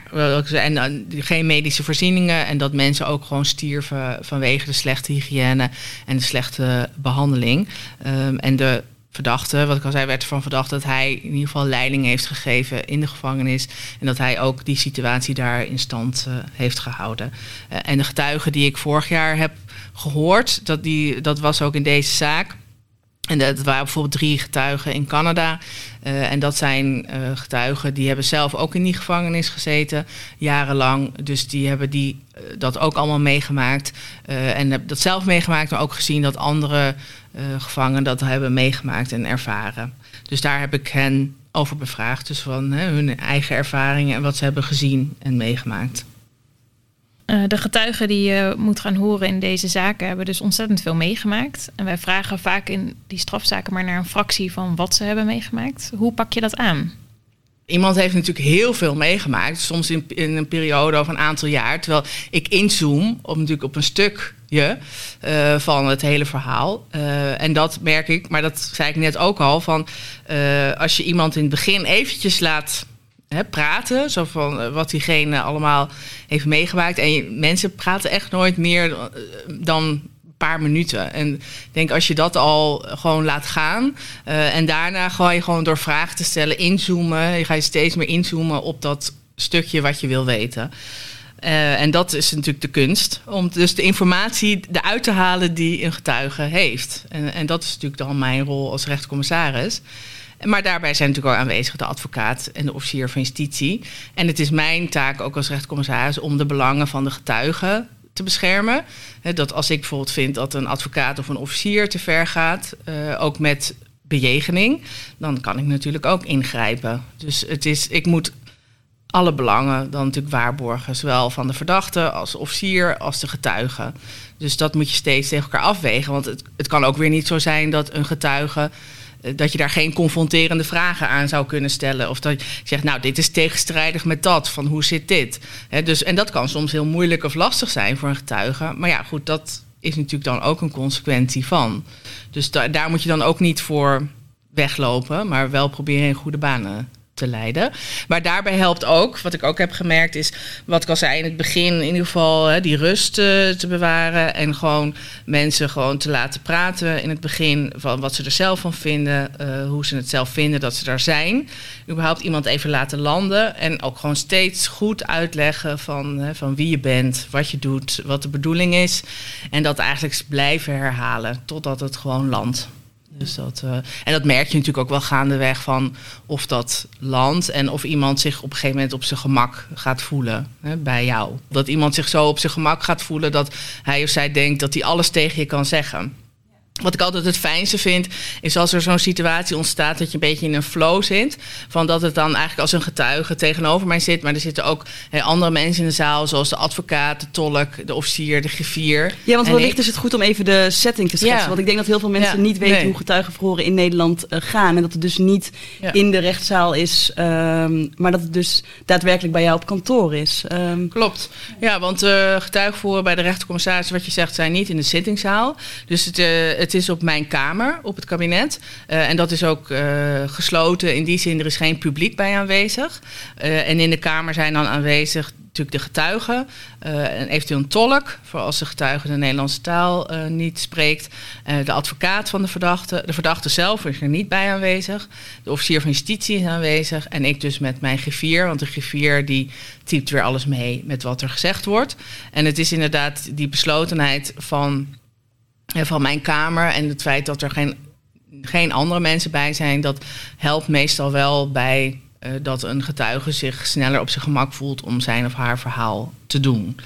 en geen medische voorzieningen en dat mensen ook gewoon stierven vanwege de slechte hygiëne en de slechte behandeling. Um, en de verdachte, wat ik al zei, werd ervan verdacht dat hij in ieder geval leiding heeft gegeven in de gevangenis. En dat hij ook die situatie daar in stand uh, heeft gehouden. Uh, en de getuigen die ik vorig jaar heb gehoord, dat, die, dat was ook in deze zaak. En dat waren bijvoorbeeld drie getuigen in Canada. Uh, en dat zijn uh, getuigen die hebben zelf ook in die gevangenis gezeten, jarenlang. Dus die hebben die, uh, dat ook allemaal meegemaakt. en dat zelf meegemaakt, maar ook gezien dat andere gevangenen dat hebben meegemaakt en ervaren. Dus daar heb ik hen over bevraagd. Dus van hè, hun eigen ervaringen en wat ze hebben gezien en meegemaakt. Uh, de getuigen die je moet gaan horen in deze zaken hebben dus ontzettend veel meegemaakt. En wij vragen vaak in die strafzaken maar naar een fractie van wat ze hebben meegemaakt. Hoe pak je dat aan? Iemand heeft natuurlijk heel veel meegemaakt, soms in, in een periode of een aantal jaar. Terwijl ik inzoom op, natuurlijk op een stukje uh, van het hele verhaal. Uh, en dat merk ik, maar dat zei ik net ook al, van als je iemand in het begin eventjes laat praten. Zo van wat diegene allemaal heeft meegemaakt. En je, mensen praten echt nooit meer dan een paar minuten. En ik denk als je dat al gewoon laat gaan. Uh, en daarna ga je gewoon door vragen te stellen inzoomen. Je gaat steeds meer inzoomen op dat stukje wat je wil weten. En dat is natuurlijk de kunst. Om dus de informatie eruit te halen die een getuige heeft. En, en dat is natuurlijk dan mijn rol als rechtscommissaris. Maar daarbij zijn natuurlijk ook aanwezig de advocaat en de officier van justitie. En het is mijn taak ook als rechtscommissaris om de belangen van de getuigen te beschermen. Dat als ik bijvoorbeeld vind dat een advocaat of een officier te ver gaat, uh, ook met bejegening, dan kan ik natuurlijk ook ingrijpen. Dus het is, ik moet alle belangen dan natuurlijk waarborgen, zowel van de verdachte als officier als de getuige. Dus dat moet je steeds tegen elkaar afwegen, want het, het kan ook weer niet zo zijn dat een getuige dat je daar geen confronterende vragen aan zou kunnen stellen. Of dat je zegt, nou, dit is tegenstrijdig met dat, van hoe zit dit? He, dus, en dat kan soms heel moeilijk of lastig zijn voor een getuige. Maar ja, goed, dat is natuurlijk dan ook een consequentie van. Dus da daar moet je dan ook niet voor weglopen, maar wel proberen in goede banen te leiden. Maar daarbij helpt ook, wat ik ook heb gemerkt, is wat ik al zei in het begin, in ieder geval hè, die rust uh, te bewaren en gewoon mensen gewoon te laten praten in het begin van wat ze er zelf van vinden, uh, hoe ze het zelf vinden dat ze daar zijn. Überhaupt iemand even laten landen en ook gewoon steeds goed uitleggen van, hè, van wie je bent, wat je doet, wat de bedoeling is. En dat eigenlijk blijven herhalen totdat het gewoon landt. Dus dat, uh, en dat merk je natuurlijk ook wel gaandeweg van of dat land en of iemand zich op een gegeven moment op zijn gemak gaat voelen hè, bij jou. Dat iemand zich zo op zijn gemak gaat voelen dat hij of zij denkt dat hij alles tegen je kan zeggen. Wat ik altijd het fijnste vind, is als er zo'n situatie ontstaat dat je een beetje in een flow zit. Van dat het dan eigenlijk als een getuige tegenover mij zit. Maar er zitten ook hey, andere mensen in de zaal, zoals de advocaat, de tolk, de officier, de griffier. Ja, want wellicht is het goed om even de setting te schetsen. Ja. Want ik denk dat heel veel mensen ja, niet weten nee. hoe getuigenverhoren in Nederland uh, gaan. En dat het dus niet ja. in de rechtszaal is, um, maar dat het dus daadwerkelijk bij jou op kantoor is. Um, Klopt. Ja, want uh, getuigenverhoren bij de rechtercommissaris, wat je zegt, zijn niet in de zittingszaal. Dus het, uh, het het is op mijn kamer, op het kabinet. Uh, en dat is ook uh, gesloten. In die zin, er is geen publiek bij aanwezig. Uh, en in de kamer zijn dan aanwezig natuurlijk de getuigen. en eventueel een tolk, voor als de getuige de Nederlandse taal niet spreekt. de advocaat van de verdachte. De verdachte zelf is er niet bij aanwezig. De officier van justitie is aanwezig. En ik dus met mijn griffier. Want de griffier die typt weer alles mee met wat er gezegd wordt. En het is inderdaad die beslotenheid van van mijn kamer en het feit dat er geen, geen andere mensen bij zijn, dat helpt meestal wel bij uh, dat een getuige zich sneller op zijn gemak voelt om zijn of haar verhaal te doen.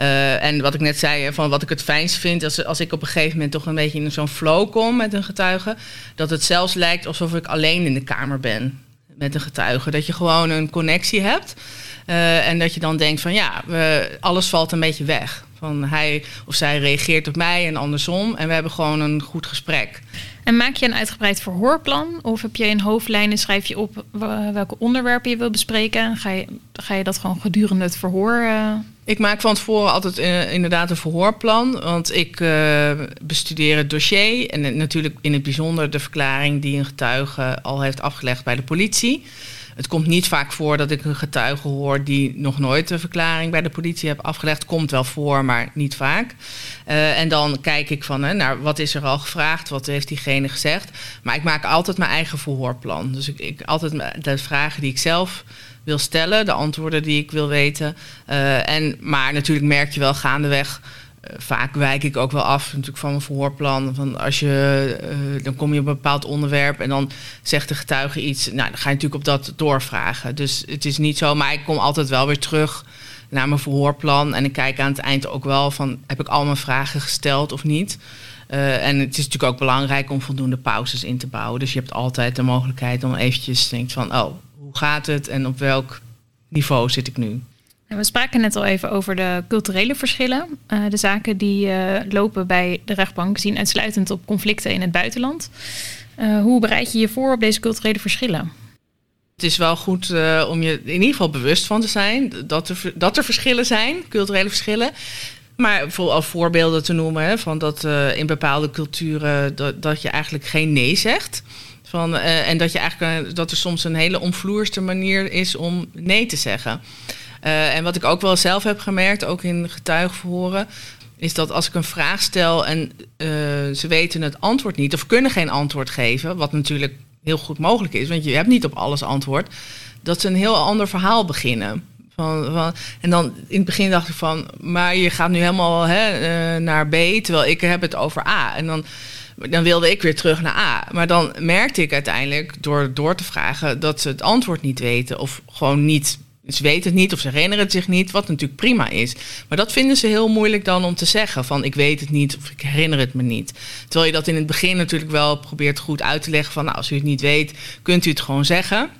Uh, en wat ik net zei, van wat ik het fijnst vind, als, als ik op een gegeven moment toch een beetje in zo'n flow kom met een getuige, dat het zelfs lijkt alsof ik alleen in de kamer ben met een getuige. Dat je gewoon een connectie hebt. En dat je dan denkt van ja, alles valt een beetje weg. Van hij of zij reageert op mij en andersom. En we hebben gewoon een goed gesprek. En maak je een uitgebreid verhoorplan? Of heb je in hoofdlijnen, schrijf je op welke onderwerpen je wil bespreken? Ga je, ga je dat gewoon gedurende het verhoor... Uh... Ik maak van tevoren altijd uh, inderdaad een verhoorplan. Want ik uh, bestudeer het dossier. En natuurlijk in het bijzonder de verklaring die een getuige al heeft afgelegd bij de politie. Het komt niet vaak voor dat ik een getuige hoor die nog nooit een verklaring bij de politie heeft afgelegd. Komt wel voor, maar niet vaak. Uh, en dan kijk ik van, hè, naar wat is er al gevraagd, wat heeft diegene gezegd. Maar ik maak altijd mijn eigen verhoorplan. Dus ik, ik altijd de vragen die ik zelf wil stellen, de antwoorden die ik wil weten. Uh, en, maar natuurlijk merk je wel gaandeweg eh, vaak wijk ik ook wel af natuurlijk van mijn verhoorplan. Van als je, uh, dan kom je op een bepaald onderwerp en dan zegt de getuige iets. Nou, dan ga je natuurlijk op dat doorvragen. Dus het is niet zo, maar ik kom altijd wel weer terug naar mijn verhoorplan. En ik kijk aan het eind ook wel van, heb ik al mijn vragen gesteld of niet? Uh, en het is natuurlijk ook belangrijk om voldoende pauzes in te bouwen. Dus je hebt altijd de mogelijkheid om eventjes te denken van, oh, hoe gaat het en op welk niveau zit ik nu? We spraken net al even over de culturele verschillen. Uh, de zaken die uh, lopen bij de rechtbank zien uitsluitend op conflicten in het buitenland. Uh, hoe bereid je je voor op deze culturele verschillen? Het is wel goed om je in ieder geval bewust van te zijn dat er, dat er verschillen zijn, culturele verschillen. Maar als voorbeelden te noemen, van dat in bepaalde culturen dat, dat je eigenlijk geen nee zegt. Van, en dat, je eigenlijk, dat er soms een hele omvloerste manier is om nee te zeggen. Uh, en wat ik ook wel zelf heb gemerkt, ook in getuigenverhoren, is dat als ik een vraag stel en uh, ze weten het antwoord niet of kunnen geen antwoord geven, wat natuurlijk heel goed mogelijk is, want je hebt niet op alles antwoord, dat ze een heel ander verhaal beginnen. Van, van, en dan in het begin dacht ik van, maar je gaat nu helemaal hè, uh, naar B, terwijl ik heb het over A. En dan, dan wilde ik weer terug naar A. Maar dan merkte ik uiteindelijk door door te vragen dat ze het antwoord niet weten of gewoon niet ze weten het niet of ze herinneren het zich niet, wat natuurlijk prima is. Maar dat vinden ze heel moeilijk dan om te zeggen van ik weet het niet of ik herinner het me niet. Terwijl je dat in het begin natuurlijk wel probeert goed uit te leggen van nou, als u het niet weet, kunt u het gewoon zeggen.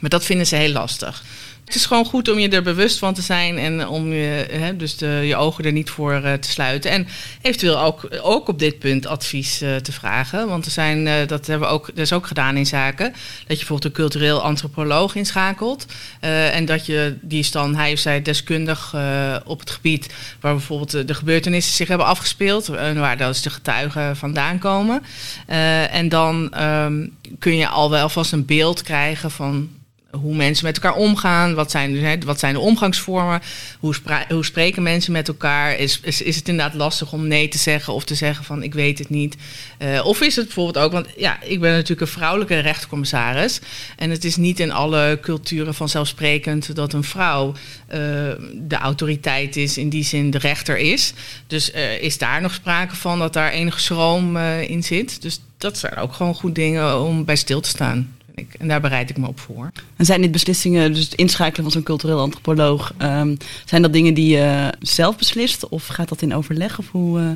Maar dat vinden ze heel lastig. Het is gewoon goed om je er bewust van te zijn en om je, hè, dus de, je ogen er niet voor uh, te sluiten. En eventueel ook, ook op dit punt advies uh, te vragen. Want er zijn, uh, dat hebben we ook, dat is ook gedaan in zaken. Dat je bijvoorbeeld een cultureel antropoloog inschakelt. en dat je, die is dan, hij of zij, deskundig op het gebied waar bijvoorbeeld de gebeurtenissen zich hebben afgespeeld. En waar dus de getuigen vandaan komen. en dan um, kun je al wel vast een beeld krijgen van hoe mensen met elkaar omgaan. Wat zijn, hè, wat zijn de omgangsvormen? Hoe, hoe spreken mensen met elkaar? Is, is, is het inderdaad lastig om nee te zeggen of te zeggen van ik weet het niet? Uh, of is het bijvoorbeeld ook, want ja, ik ben natuurlijk een vrouwelijke rechtercommissaris. En het is niet in alle culturen vanzelfsprekend dat een vrouw uh, de autoriteit is, in die zin de rechter is. Dus uh, is daar nog sprake van dat daar enige schroom in zit? Dus dat zijn ook gewoon goed dingen om bij stil te staan. En daar bereid ik me op voor. En zijn dit beslissingen, dus het inschakelen van zo'n cultureel antropoloog, um, zijn dat dingen die je zelf beslist of gaat dat in overleg? Of hoe, uh...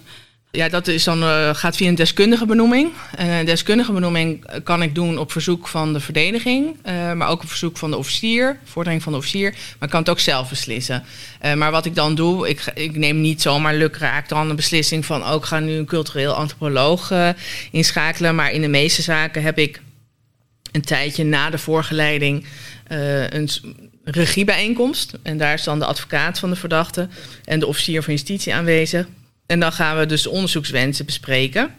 Ja, dat is dan, uh, gaat via een deskundige benoeming. Een deskundige benoeming kan ik doen op verzoek van de verdediging, uh, maar ook op verzoek van de officier, vordering van de officier. Maar ik kan het ook zelf beslissen. maar wat ik dan doe, ik, ik neem niet zomaar lukraak dan een beslissing van ook oh, ga nu een cultureel antropoloog inschakelen. Maar in de meeste zaken heb ik een tijdje na de voorgeleiding uh, een regiebijeenkomst. En daar is dan de advocaat van de verdachte en de officier van justitie aanwezig. En dan gaan we dus de onderzoekswensen bespreken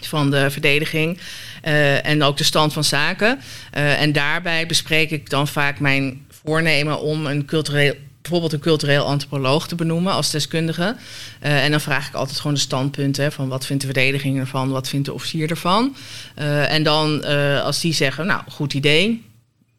van de verdediging uh, en ook de stand van zaken. Uh, en daarbij bespreek ik dan vaak mijn voornemen om een cultureel bijvoorbeeld een cultureel antropoloog te benoemen als deskundige. Uh, en dan vraag ik altijd gewoon de standpunten van wat vindt de verdediging ervan, wat vindt de officier ervan. Uh, en dan uh, als die zeggen, nou, goed idee,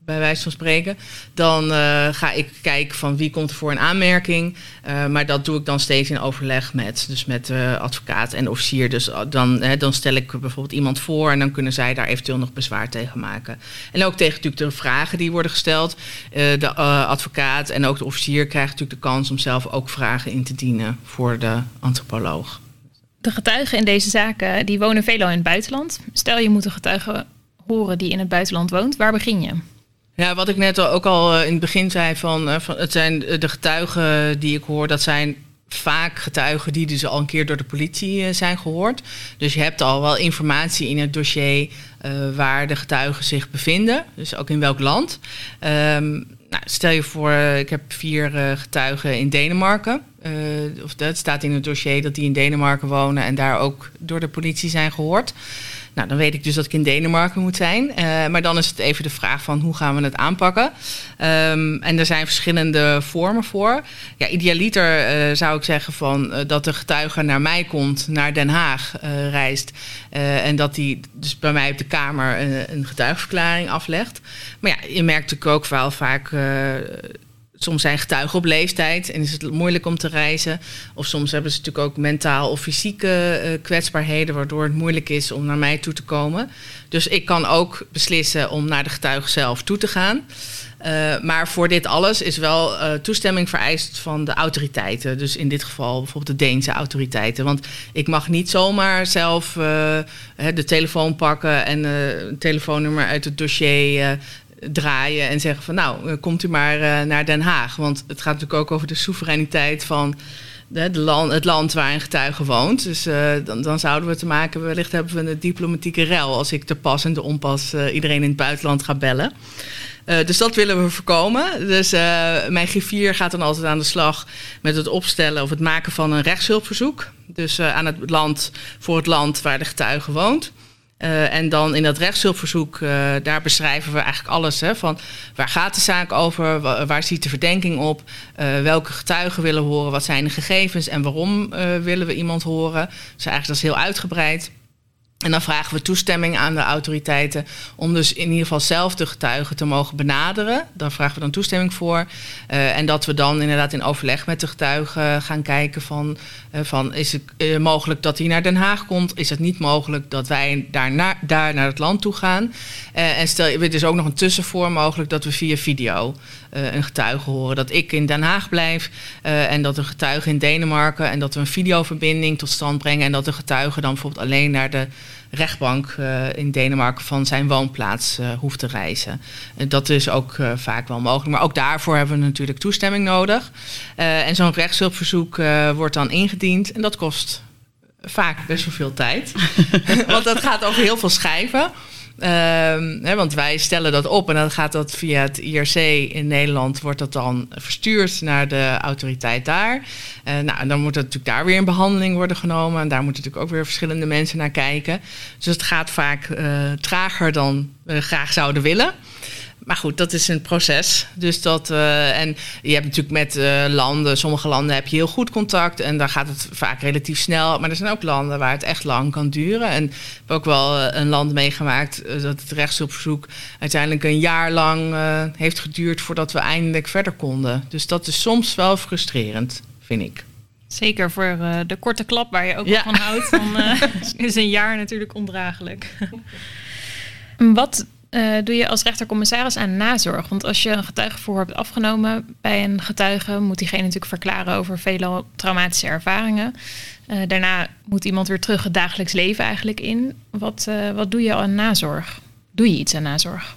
bij wijze van spreken. Dan uh, ga ik kijken van wie komt er voor een aanmerking. Uh, maar dat doe ik dan steeds in overleg met, dus met de advocaat en officier. Dus dan, dan stel ik bijvoorbeeld iemand voor en dan kunnen zij daar eventueel nog bezwaar tegen maken. En ook tegen natuurlijk de vragen die worden gesteld. De advocaat en ook de officier krijgen natuurlijk de kans om zelf ook vragen in te dienen voor de antropoloog. De getuigen in deze zaken die wonen veelal in het buitenland. Stel je moet een getuige horen die in het buitenland woont. Waar begin je? Ja, wat ik net ook al eh, in het begin zei, van, eh, van het zijn de getuigen die ik hoor, dat zijn vaak getuigen die dus al een keer door de politie eh, zijn gehoord. Dus je hebt al wel informatie in het dossier uh, waar de getuigen zich bevinden, dus ook in welk land. Um, nou, stel je voor, ik heb vier uh, getuigen in Denemarken. of dat staat in het dossier dat die in Denemarken wonen en daar ook door de politie zijn gehoord Nou, dan weet ik dus dat ik in Denemarken moet zijn. Eh, maar dan is het even de vraag van hoe gaan we het aanpakken. Ehm, en er zijn verschillende vormen voor. Ja, idealiter uh, zou ik zeggen van, dat de getuige naar mij komt, naar Den Haag reist. en dat die dus bij mij op de Kamer een getuigenverklaring aflegt. Maar ja, je merkt natuurlijk ook wel vaak soms zijn getuigen op leeftijd en is het moeilijk om te reizen. Of soms hebben ze natuurlijk ook mentaal of fysieke uh, kwetsbaarheden, waardoor het moeilijk is om naar mij toe te komen. Dus ik kan ook beslissen om naar de getuige zelf toe te gaan. Uh, maar voor dit alles is wel uh, toestemming vereist van de autoriteiten. Dus in dit geval bijvoorbeeld de Deense autoriteiten. Want ik mag niet zomaar zelf de telefoon pakken en een telefoonnummer uit het dossier draaien en zeggen van nou, eh, komt u maar uh, naar Den Haag. Want het gaat natuurlijk ook over de soevereiniteit van de, land, het land waar een getuige woont. Dus uh, dan, dan, zouden we te maken, wellicht hebben we een diplomatieke rel als ik te pas en te onpas iedereen in het buitenland ga bellen. Dus dat willen we voorkomen. Dus mijn G4 gaat dan altijd aan de slag met het opstellen of het maken van een rechtshulpverzoek. Dus aan het land voor het land waar de getuige woont. Uh, en dan in dat rechtshulpverzoek, uh, daar beschrijven we eigenlijk alles. Hè, van waar gaat de zaak over? Waar, ziet de verdenking op? Uh, welke getuigen willen horen? Wat zijn de gegevens? En waarom willen we iemand horen? Dus eigenlijk dat is heel uitgebreid. En dan vragen we toestemming aan de autoriteiten om dus in ieder geval zelf de getuigen te mogen benaderen. Daar vragen we dan toestemming voor. Uh, en dat we dan inderdaad in overleg met de getuigen gaan kijken van, uh, van is het uh, mogelijk dat hij naar Den Haag komt? Is het niet mogelijk dat wij daar naar, daar naar het land toe gaan? en stel, er is ook nog een tussenvoor mogelijk dat we via video een getuige horen. Dat ik in Den Haag blijf en dat een getuige in Denemarken en dat we een videoverbinding tot stand brengen en dat de getuige dan bijvoorbeeld alleen naar de rechtbank uh, in Denemarken van zijn woonplaats uh, hoeft te reizen. Uh, dat is ook vaak wel mogelijk. Maar ook daarvoor hebben we natuurlijk toestemming nodig. en zo'n rechtshulpverzoek wordt dan ingediend en dat kost vaak best wel veel tijd. Want dat gaat over heel veel schrijven. Hè, want wij stellen dat op en dan gaat dat via het IRC in Nederland, wordt dat dan verstuurd naar de autoriteit daar. Uh, nou, en dan moet dat natuurlijk daar weer in behandeling worden genomen. En daar moeten natuurlijk ook weer verschillende mensen naar kijken. Dus het gaat vaak uh, trager dan we graag zouden willen. Maar goed, dat is een proces. Dus dat, uh, en je hebt natuurlijk met uh, landen, sommige landen heb je heel goed contact en daar gaat het vaak relatief snel. Maar er zijn ook landen waar het echt lang kan duren. En ik heb ook wel uh, een land meegemaakt dat het rechtsopverzoek uiteindelijk een jaar lang heeft geduurd voordat we eindelijk verder konden. Dus dat is soms wel frustrerend, vind ik. Zeker voor uh, de korte klap waar je ook ja. van houdt. Dan uh, is een jaar natuurlijk ondraaglijk. Wat uh, doe je als rechtercommissaris aan nazorg? Want als je een getuigenvoer hebt afgenomen bij een getuige, moet diegene natuurlijk verklaren over vele traumatische ervaringen. Uh, daarna moet iemand weer terug het dagelijks leven eigenlijk in. Wat, uh, wat doe je aan nazorg? Doe je iets aan nazorg?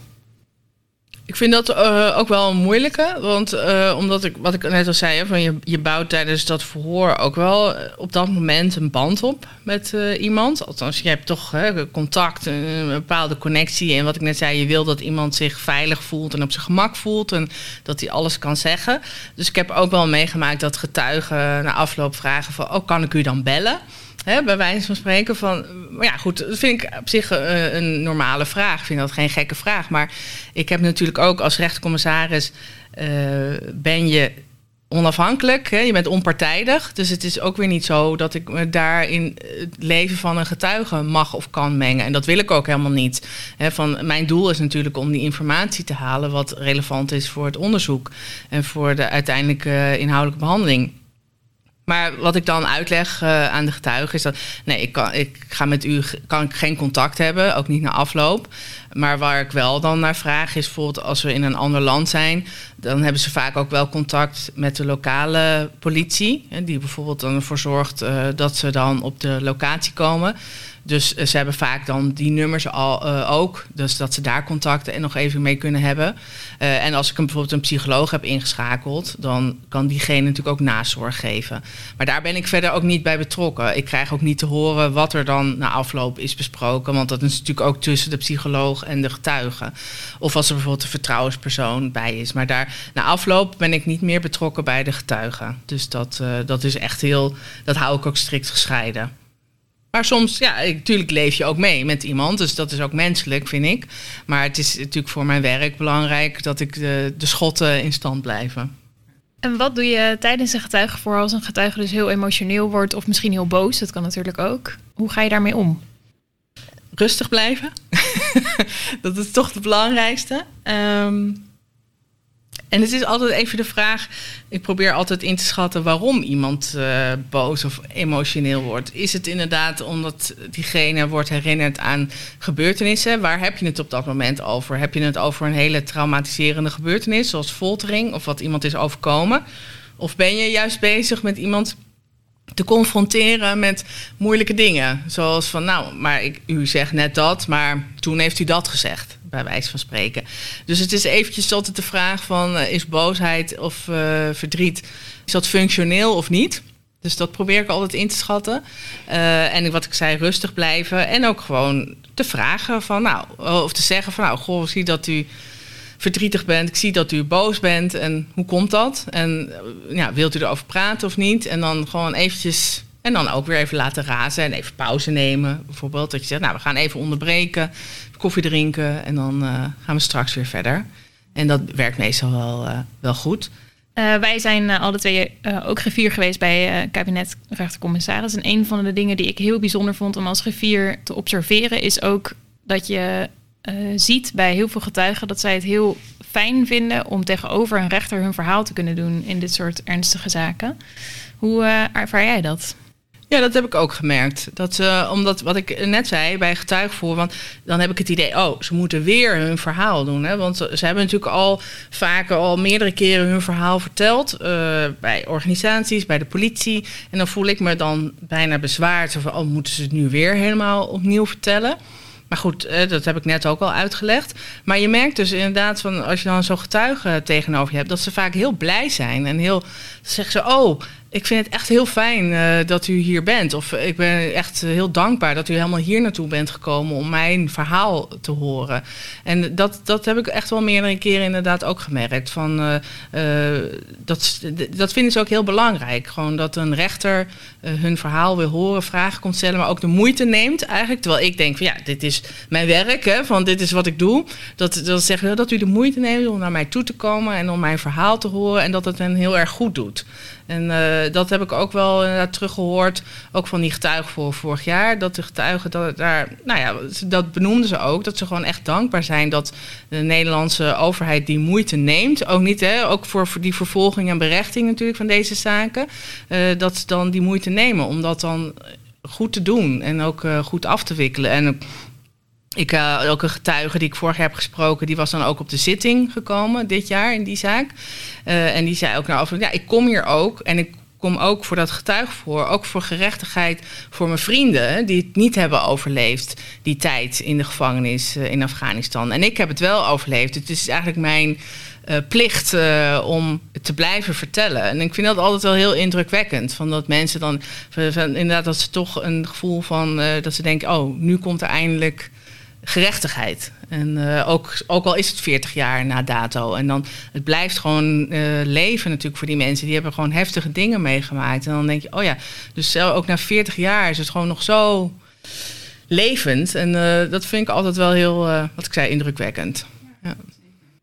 Ik vind dat uh, ook wel een moeilijke. Want uh, omdat ik, wat ik net al zei, van je, je bouwt tijdens dat verhoor ook wel eh, op dat moment een band op met iemand. Althans, je hebt toch hè, contact, een bepaalde connectie. En wat ik net zei, je wil dat iemand zich veilig voelt en op zijn gemak voelt. En dat hij alles kan zeggen. Dus ik heb ook wel meegemaakt dat getuigen na afloop vragen van, oh, kan ik u dan bellen? Hè, bij wijze van spreken van. Ja, goed, dat vind ik op zich uh, een normale vraag. Ik vind dat geen gekke vraag. Maar ik heb natuurlijk ook als rechtercommissaris. Uh, ben je onafhankelijk, hè? je bent onpartijdig. Dus het is ook weer niet zo dat ik me daar in het leven van een getuige mag of kan mengen. En dat wil ik ook helemaal niet. Van, mijn doel is natuurlijk om die informatie te halen wat relevant is voor het onderzoek en voor de uiteindelijke inhoudelijke behandeling. Maar wat ik dan uitleg uh, aan de getuigen is dat nee, ik, kan, ik ga met u kan ik geen contact hebben, ook niet na afloop. Maar waar ik wel dan naar vraag is bijvoorbeeld als we in een ander land zijn, dan hebben ze vaak ook wel contact met de lokale politie, die bijvoorbeeld dan ervoor zorgt uh, dat ze dan op de locatie komen. Dus uh, ze hebben vaak dan die nummers al uh, ook. Dus dat ze daar contacten en nog even mee kunnen hebben. En als ik een, bijvoorbeeld een psycholoog heb ingeschakeld, dan kan diegene natuurlijk ook nazorg geven. Maar daar ben ik verder ook niet bij betrokken. Ik krijg ook niet te horen wat er dan na afloop is besproken. Want dat is natuurlijk ook tussen de psycholoog en de getuige. Of als er bijvoorbeeld een vertrouwenspersoon bij is. Maar daar na afloop ben ik niet meer betrokken bij de getuigen. Dus dat, dat is echt heel. Dat hou ik ook strikt gescheiden. Maar soms, ja, natuurlijk leef je ook mee met iemand. Dus dat is ook menselijk, vind ik. Maar het is natuurlijk voor mijn werk belangrijk dat ik de, de schotten in stand blijven. En wat doe je tijdens een getuige voor als een getuige dus heel emotioneel wordt of misschien heel boos? Dat kan natuurlijk ook. Hoe ga je daarmee om? Rustig blijven. dat is toch het belangrijkste. Um, en het is altijd even de vraag. Ik probeer altijd in te schatten waarom iemand uh, boos of emotioneel wordt. Is het inderdaad omdat diegene wordt herinnerd aan gebeurtenissen? Waar heb je het op dat moment over? Heb je het over een hele traumatiserende gebeurtenis, zoals foltering of wat iemand is overkomen? Of ben je juist bezig met iemand te confronteren met moeilijke dingen? Zoals van, nou, maar ik, u zegt net dat, maar toen heeft u dat gezegd bij wijze van spreken. Dus het is eventjes altijd de vraag van... Uh, is boosheid of uh, verdriet, is dat functioneel of niet? Dus dat probeer ik altijd in te schatten. Uh, en wat ik zei, rustig blijven. En ook gewoon te vragen van, nou... Of te zeggen van, nou, goh, zie dat u verdrietig bent. Ik zie dat u boos bent. En hoe komt dat? En ja, wilt u erover praten of niet? En dan gewoon eventjes... En dan ook weer even laten razen en even pauze nemen. Bijvoorbeeld dat je zegt, nou, we gaan even onderbreken koffie drinken en dan uh, gaan we straks weer verder. En dat werkt meestal wel, uh, wel goed. Wij zijn alle twee ook griffier geweest bij kabinet rechtercommissaris. En een van de dingen die ik heel bijzonder vond om als griffier te observeren, is ook dat je ziet bij heel veel getuigen dat zij het heel fijn vinden om tegenover een rechter hun verhaal te kunnen doen in dit soort ernstige zaken. Hoe ervaar jij dat? Ja, dat heb ik ook gemerkt. Dat ze, omdat wat ik net zei bij getuigvoer, want dan heb ik het idee, oh, ze moeten weer hun verhaal doen. Hè? Want ze hebben natuurlijk al vaker, al meerdere keren hun verhaal verteld. Bij organisaties, bij de politie. En dan voel ik me dan bijna bezwaard. Van, oh, moeten ze het nu weer helemaal opnieuw vertellen? Maar goed, dat heb ik net ook al uitgelegd. Maar je merkt dus inderdaad van als je dan zo'n getuige tegenover je hebt, dat ze vaak heel blij zijn en heel zeggen ze: Oh, ik vind het echt heel fijn uh, dat u hier bent. Of ik ben echt heel dankbaar dat u helemaal hier naartoe bent gekomen om mijn verhaal te horen. En dat, dat heb ik echt wel meerdere keren inderdaad ook gemerkt. Van, dat, dat vinden ze ook heel belangrijk. Gewoon dat een rechter hun verhaal wil horen, vragen komt stellen, maar ook de moeite neemt eigenlijk. Terwijl ik denk van ja, dit is mijn werk, hè, van dit is wat ik doe. Dat, dat zeggen dat u de moeite neemt om naar mij toe te komen en om mijn verhaal te horen en dat het hen heel erg goed doet. En uh, dat heb ik ook wel inderdaad teruggehoord, ook van die getuigen voor vorig jaar. Dat de getuigen dat daar, nou ja, dat benoemden ze ook, dat ze gewoon echt dankbaar zijn dat de Nederlandse overheid die moeite neemt. Ook niet, hè, ook voor, voor die vervolging en berechting natuurlijk van deze zaken. Uh, dat ze dan die moeite nemen om dat dan goed te doen en ook uh, goed af te wikkelen. En ik, uh, ook een getuige die ik vorig jaar heb gesproken, die was dan ook op de zitting gekomen dit jaar in die zaak. Uh, en die zei ook nou ja, ik kom hier ook en ik kom ook voor dat getuige voor, ook voor gerechtigheid voor mijn vrienden die het niet hebben overleefd, die tijd in de gevangenis uh, in Afghanistan. En ik heb het wel overleefd. Het is eigenlijk mijn plicht uh, om te blijven vertellen. En ik vind dat altijd wel heel indrukwekkend. Van dat mensen dan, van, inderdaad, dat ze toch een gevoel van, dat ze denken, oh, nu komt er eindelijk gerechtigheid. En uh, ook, ook al is het 40 jaar na dato. En dan, het blijft gewoon uh, leven natuurlijk voor die mensen. Die hebben gewoon heftige dingen meegemaakt. En dan denk je, oh ja, dus ook na 40 jaar is het gewoon nog zo levend. En uh, dat vind ik altijd wel heel, wat ik zei, indrukwekkend. Ja.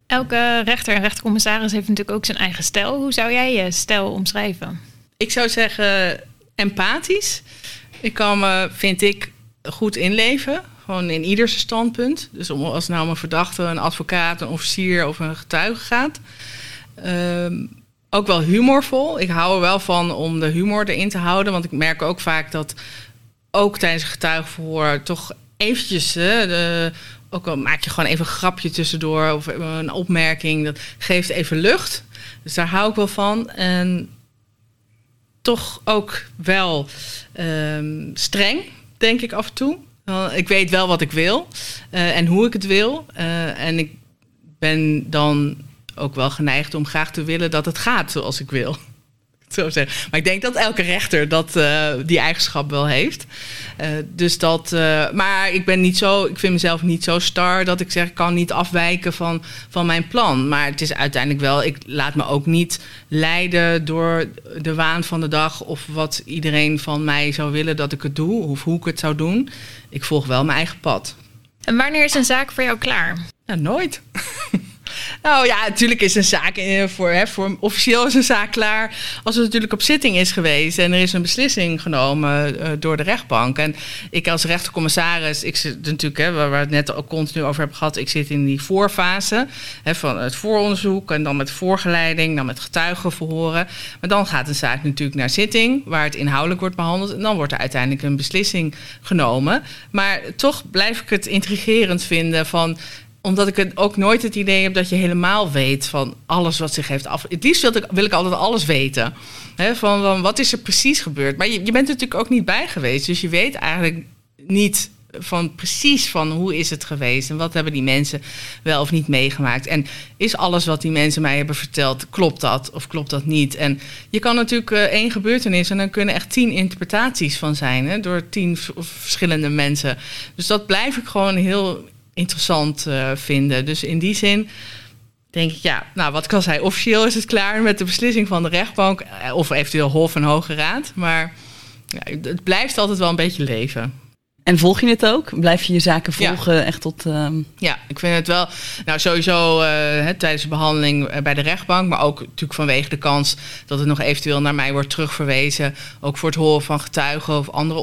Elke rechter en rechtercommissaris heeft natuurlijk ook zijn eigen stijl. Hoe zou jij je stijl omschrijven? Ik zou zeggen empathisch. Ik kan me, vind ik, goed inleven. Gewoon in ieders standpunt. Dus om, als nou om een verdachte, een advocaat, een officier of een getuige gaat. Um, ook wel humorvol. Ik hou er wel van om de humor erin te houden. Want ik merk ook vaak dat ook tijdens getuigenverhoor toch eventjes... de, ook al maak je gewoon even een grapje tussendoor of een opmerking. Dat geeft even lucht. Dus daar hou ik wel van. En toch ook wel um, streng, denk ik af en toe. Ik weet wel wat ik wil uh, en hoe ik het wil. Uh, en ik ben dan ook wel geneigd om graag te willen dat het gaat zoals ik wil. Zo zeggen. Maar ik denk dat elke rechter dat, uh, die eigenschap wel heeft. Uh, dus dat, uh, maar ik ben niet zo, ik vind mezelf niet zo star dat ik zeg, ik kan niet afwijken van, van mijn plan. Maar het is uiteindelijk wel, ik laat me ook niet leiden door de waan van de dag of wat iedereen van mij zou willen dat ik het doe of hoe ik het zou doen. Ik volg wel mijn eigen pad. En wanneer is een zaak voor jou klaar? Nou, nooit. Nou ja, natuurlijk is een zaak eh, voor, hè, voor officieel is een zaak klaar als het natuurlijk op zitting is geweest en er is een beslissing genomen uh, door de rechtbank. En ik als rechtercommissaris, ik zit natuurlijk, hè, waar we het net al continu over hebben gehad, ik zit in die voorfase hè, van het vooronderzoek en dan met voorgeleiding, dan met getuigenverhoren. Maar dan gaat een zaak natuurlijk naar zitting, waar het inhoudelijk wordt behandeld en dan wordt er uiteindelijk een beslissing genomen. Maar toch blijf ik het intrigerend vinden van omdat ik het ook nooit het idee heb dat je helemaal weet van alles wat zich heeft af. Het liefst wil ik, wil ik altijd alles weten. Van, wat is er precies gebeurd. Maar je, je bent er natuurlijk ook niet bij geweest. Dus je weet eigenlijk niet van precies van hoe is het geweest en wat hebben die mensen wel of niet meegemaakt. En is alles wat die mensen mij hebben verteld, klopt dat of klopt dat niet? En je kan natuurlijk uh, één gebeurtenis en dan kunnen echt tien interpretaties van zijn door tien verschillende mensen. Dus dat blijf ik gewoon heel interessant uh, vinden. Dus in die zin denk ik, ja, nou wat kan zij? Officieel is het klaar met de beslissing van de rechtbank eh, of eventueel Hof en Hoge Raad. Maar ja, het blijft altijd wel een beetje leven. En volg je het ook? Blijf je je zaken volgen ja. echt tot... Uh... Ja, ik vind het wel... Nou, sowieso uh, hè, tijdens de behandeling bij de rechtbank... maar ook natuurlijk vanwege de kans dat het nog eventueel naar mij wordt terugverwezen... ook voor het horen van getuigen of andere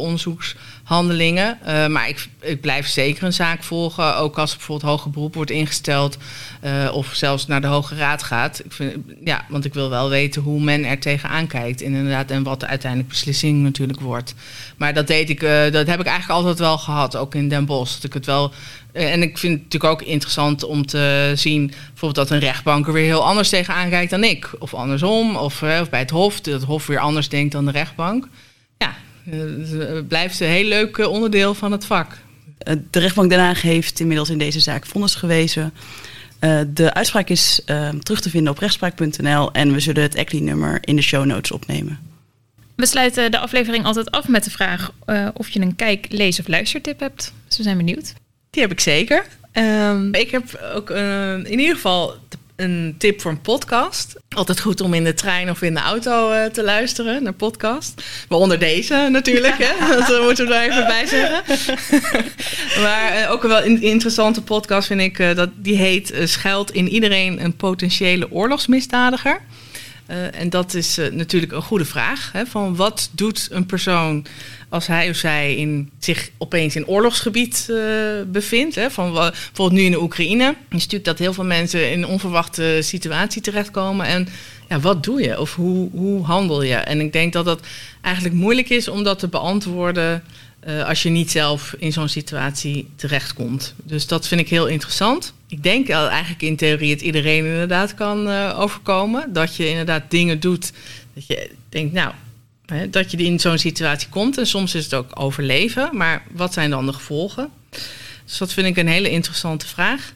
onderzoekshandelingen. Uh, maar ik, ik blijf zeker een zaak volgen. Ook als er bijvoorbeeld hoger beroep wordt ingesteld... Uh, of zelfs naar de Hoge Raad gaat. Ik vind, ja, want ik wil wel weten hoe men er tegenaan kijkt. Inderdaad, en wat de uiteindelijke beslissing natuurlijk wordt. Maar dat deed ik, dat heb ik eigenlijk altijd wel gehad, ook in Den Bosch. Dat ik het wel. En ik vind het natuurlijk ook interessant om te zien, bijvoorbeeld dat een rechtbank er weer heel anders tegenaan kijkt dan ik. Of andersom, of, of bij het Hof, dat het Hof weer anders denkt dan de rechtbank. Ja, het blijft een heel leuk onderdeel van het vak. De rechtbank Den Haag heeft inmiddels in deze zaak vonnis gewezen. Uh, de uitspraak is uh, terug te vinden op rechtspraak.nl en we zullen het ECLI-nummer in de show notes opnemen. We sluiten de aflevering altijd af met de vraag uh, of je een kijk, lees of luistertip hebt. Dus we zijn benieuwd. Die heb ik zeker. Um, ik heb ook uh, in ieder geval een tip voor een podcast. Altijd goed om in de trein of in de auto uh, te luisteren naar podcast. Waaronder deze natuurlijk, hè? dat moeten we er even bij zeggen. maar ook een wel een interessante podcast vind ik. dat, die heet Schuilt in iedereen een potentiële oorlogsmisdadiger. Uh, en dat is uh, natuurlijk een goede vraag. Hè, van wat doet een persoon als hij of zij in, zich opeens in oorlogsgebied uh, bevindt? Hè, van, bijvoorbeeld nu in de Oekraïne. is natuurlijk dat heel veel mensen in een onverwachte situatie terechtkomen. En ja, wat doe je? Of hoe, hoe handel je? En ik denk dat dat eigenlijk moeilijk is om dat te beantwoorden als je niet zelf in zo'n situatie terechtkomt. Dus dat vind ik heel interessant. Ik denk eigenlijk in theorie het iedereen inderdaad kan uh, overkomen. Dat je inderdaad dingen doet. Dat je denkt, nou, hè, dat je in zo'n situatie komt. En soms is het ook overleven. Maar wat zijn dan de gevolgen? Dus dat vind ik een hele interessante vraag.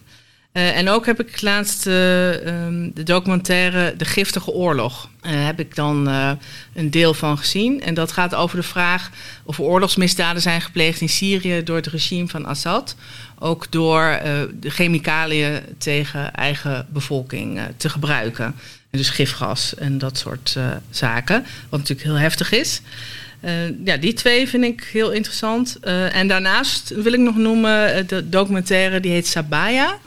Uh, en ook heb ik laatst uh, um, de documentaire De Giftige Oorlog. Uh, heb ik dan een deel van gezien. En dat gaat over de vraag of er oorlogsmisdaden zijn gepleegd in Syrië door het regime van Assad. Ook door de chemicaliën tegen eigen bevolking te gebruiken. En dus gifgas en dat soort zaken. Wat natuurlijk heel heftig is. Uh, ja, die twee vind ik heel interessant. Uh, en daarnaast wil ik nog noemen de documentaire die heet Sabaya.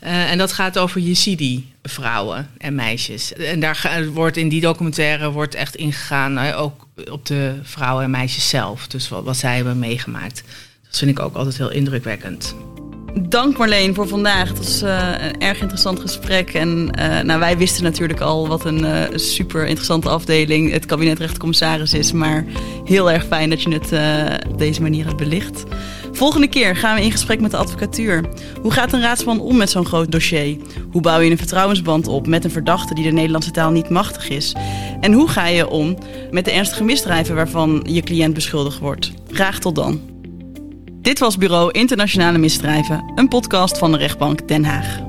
En dat gaat over Yazidi vrouwen en meisjes. En daar wordt in die documentaire wordt echt ingegaan, ook op de vrouwen en meisjes zelf. Dus wat, wat zij hebben meegemaakt. Dat vind ik ook altijd heel indrukwekkend. Dank Marleen voor vandaag. Het was uh, een erg interessant gesprek. En uh, nou, wij wisten natuurlijk al wat een uh, super interessante afdeling het kabinet rechtercommissaris is. Maar heel erg fijn dat je het op deze manier hebt belicht. Volgende keer gaan we in gesprek met de advocatuur. Hoe gaat een raadsman om met zo'n groot dossier? Hoe bouw je een vertrouwensband op met een verdachte die de Nederlandse taal niet machtig is? En hoe ga je om met de ernstige misdrijven waarvan je cliënt beschuldigd wordt? Graag tot dan. Dit was Bureau Internationale Misdrijven, een podcast van de rechtbank Den Haag.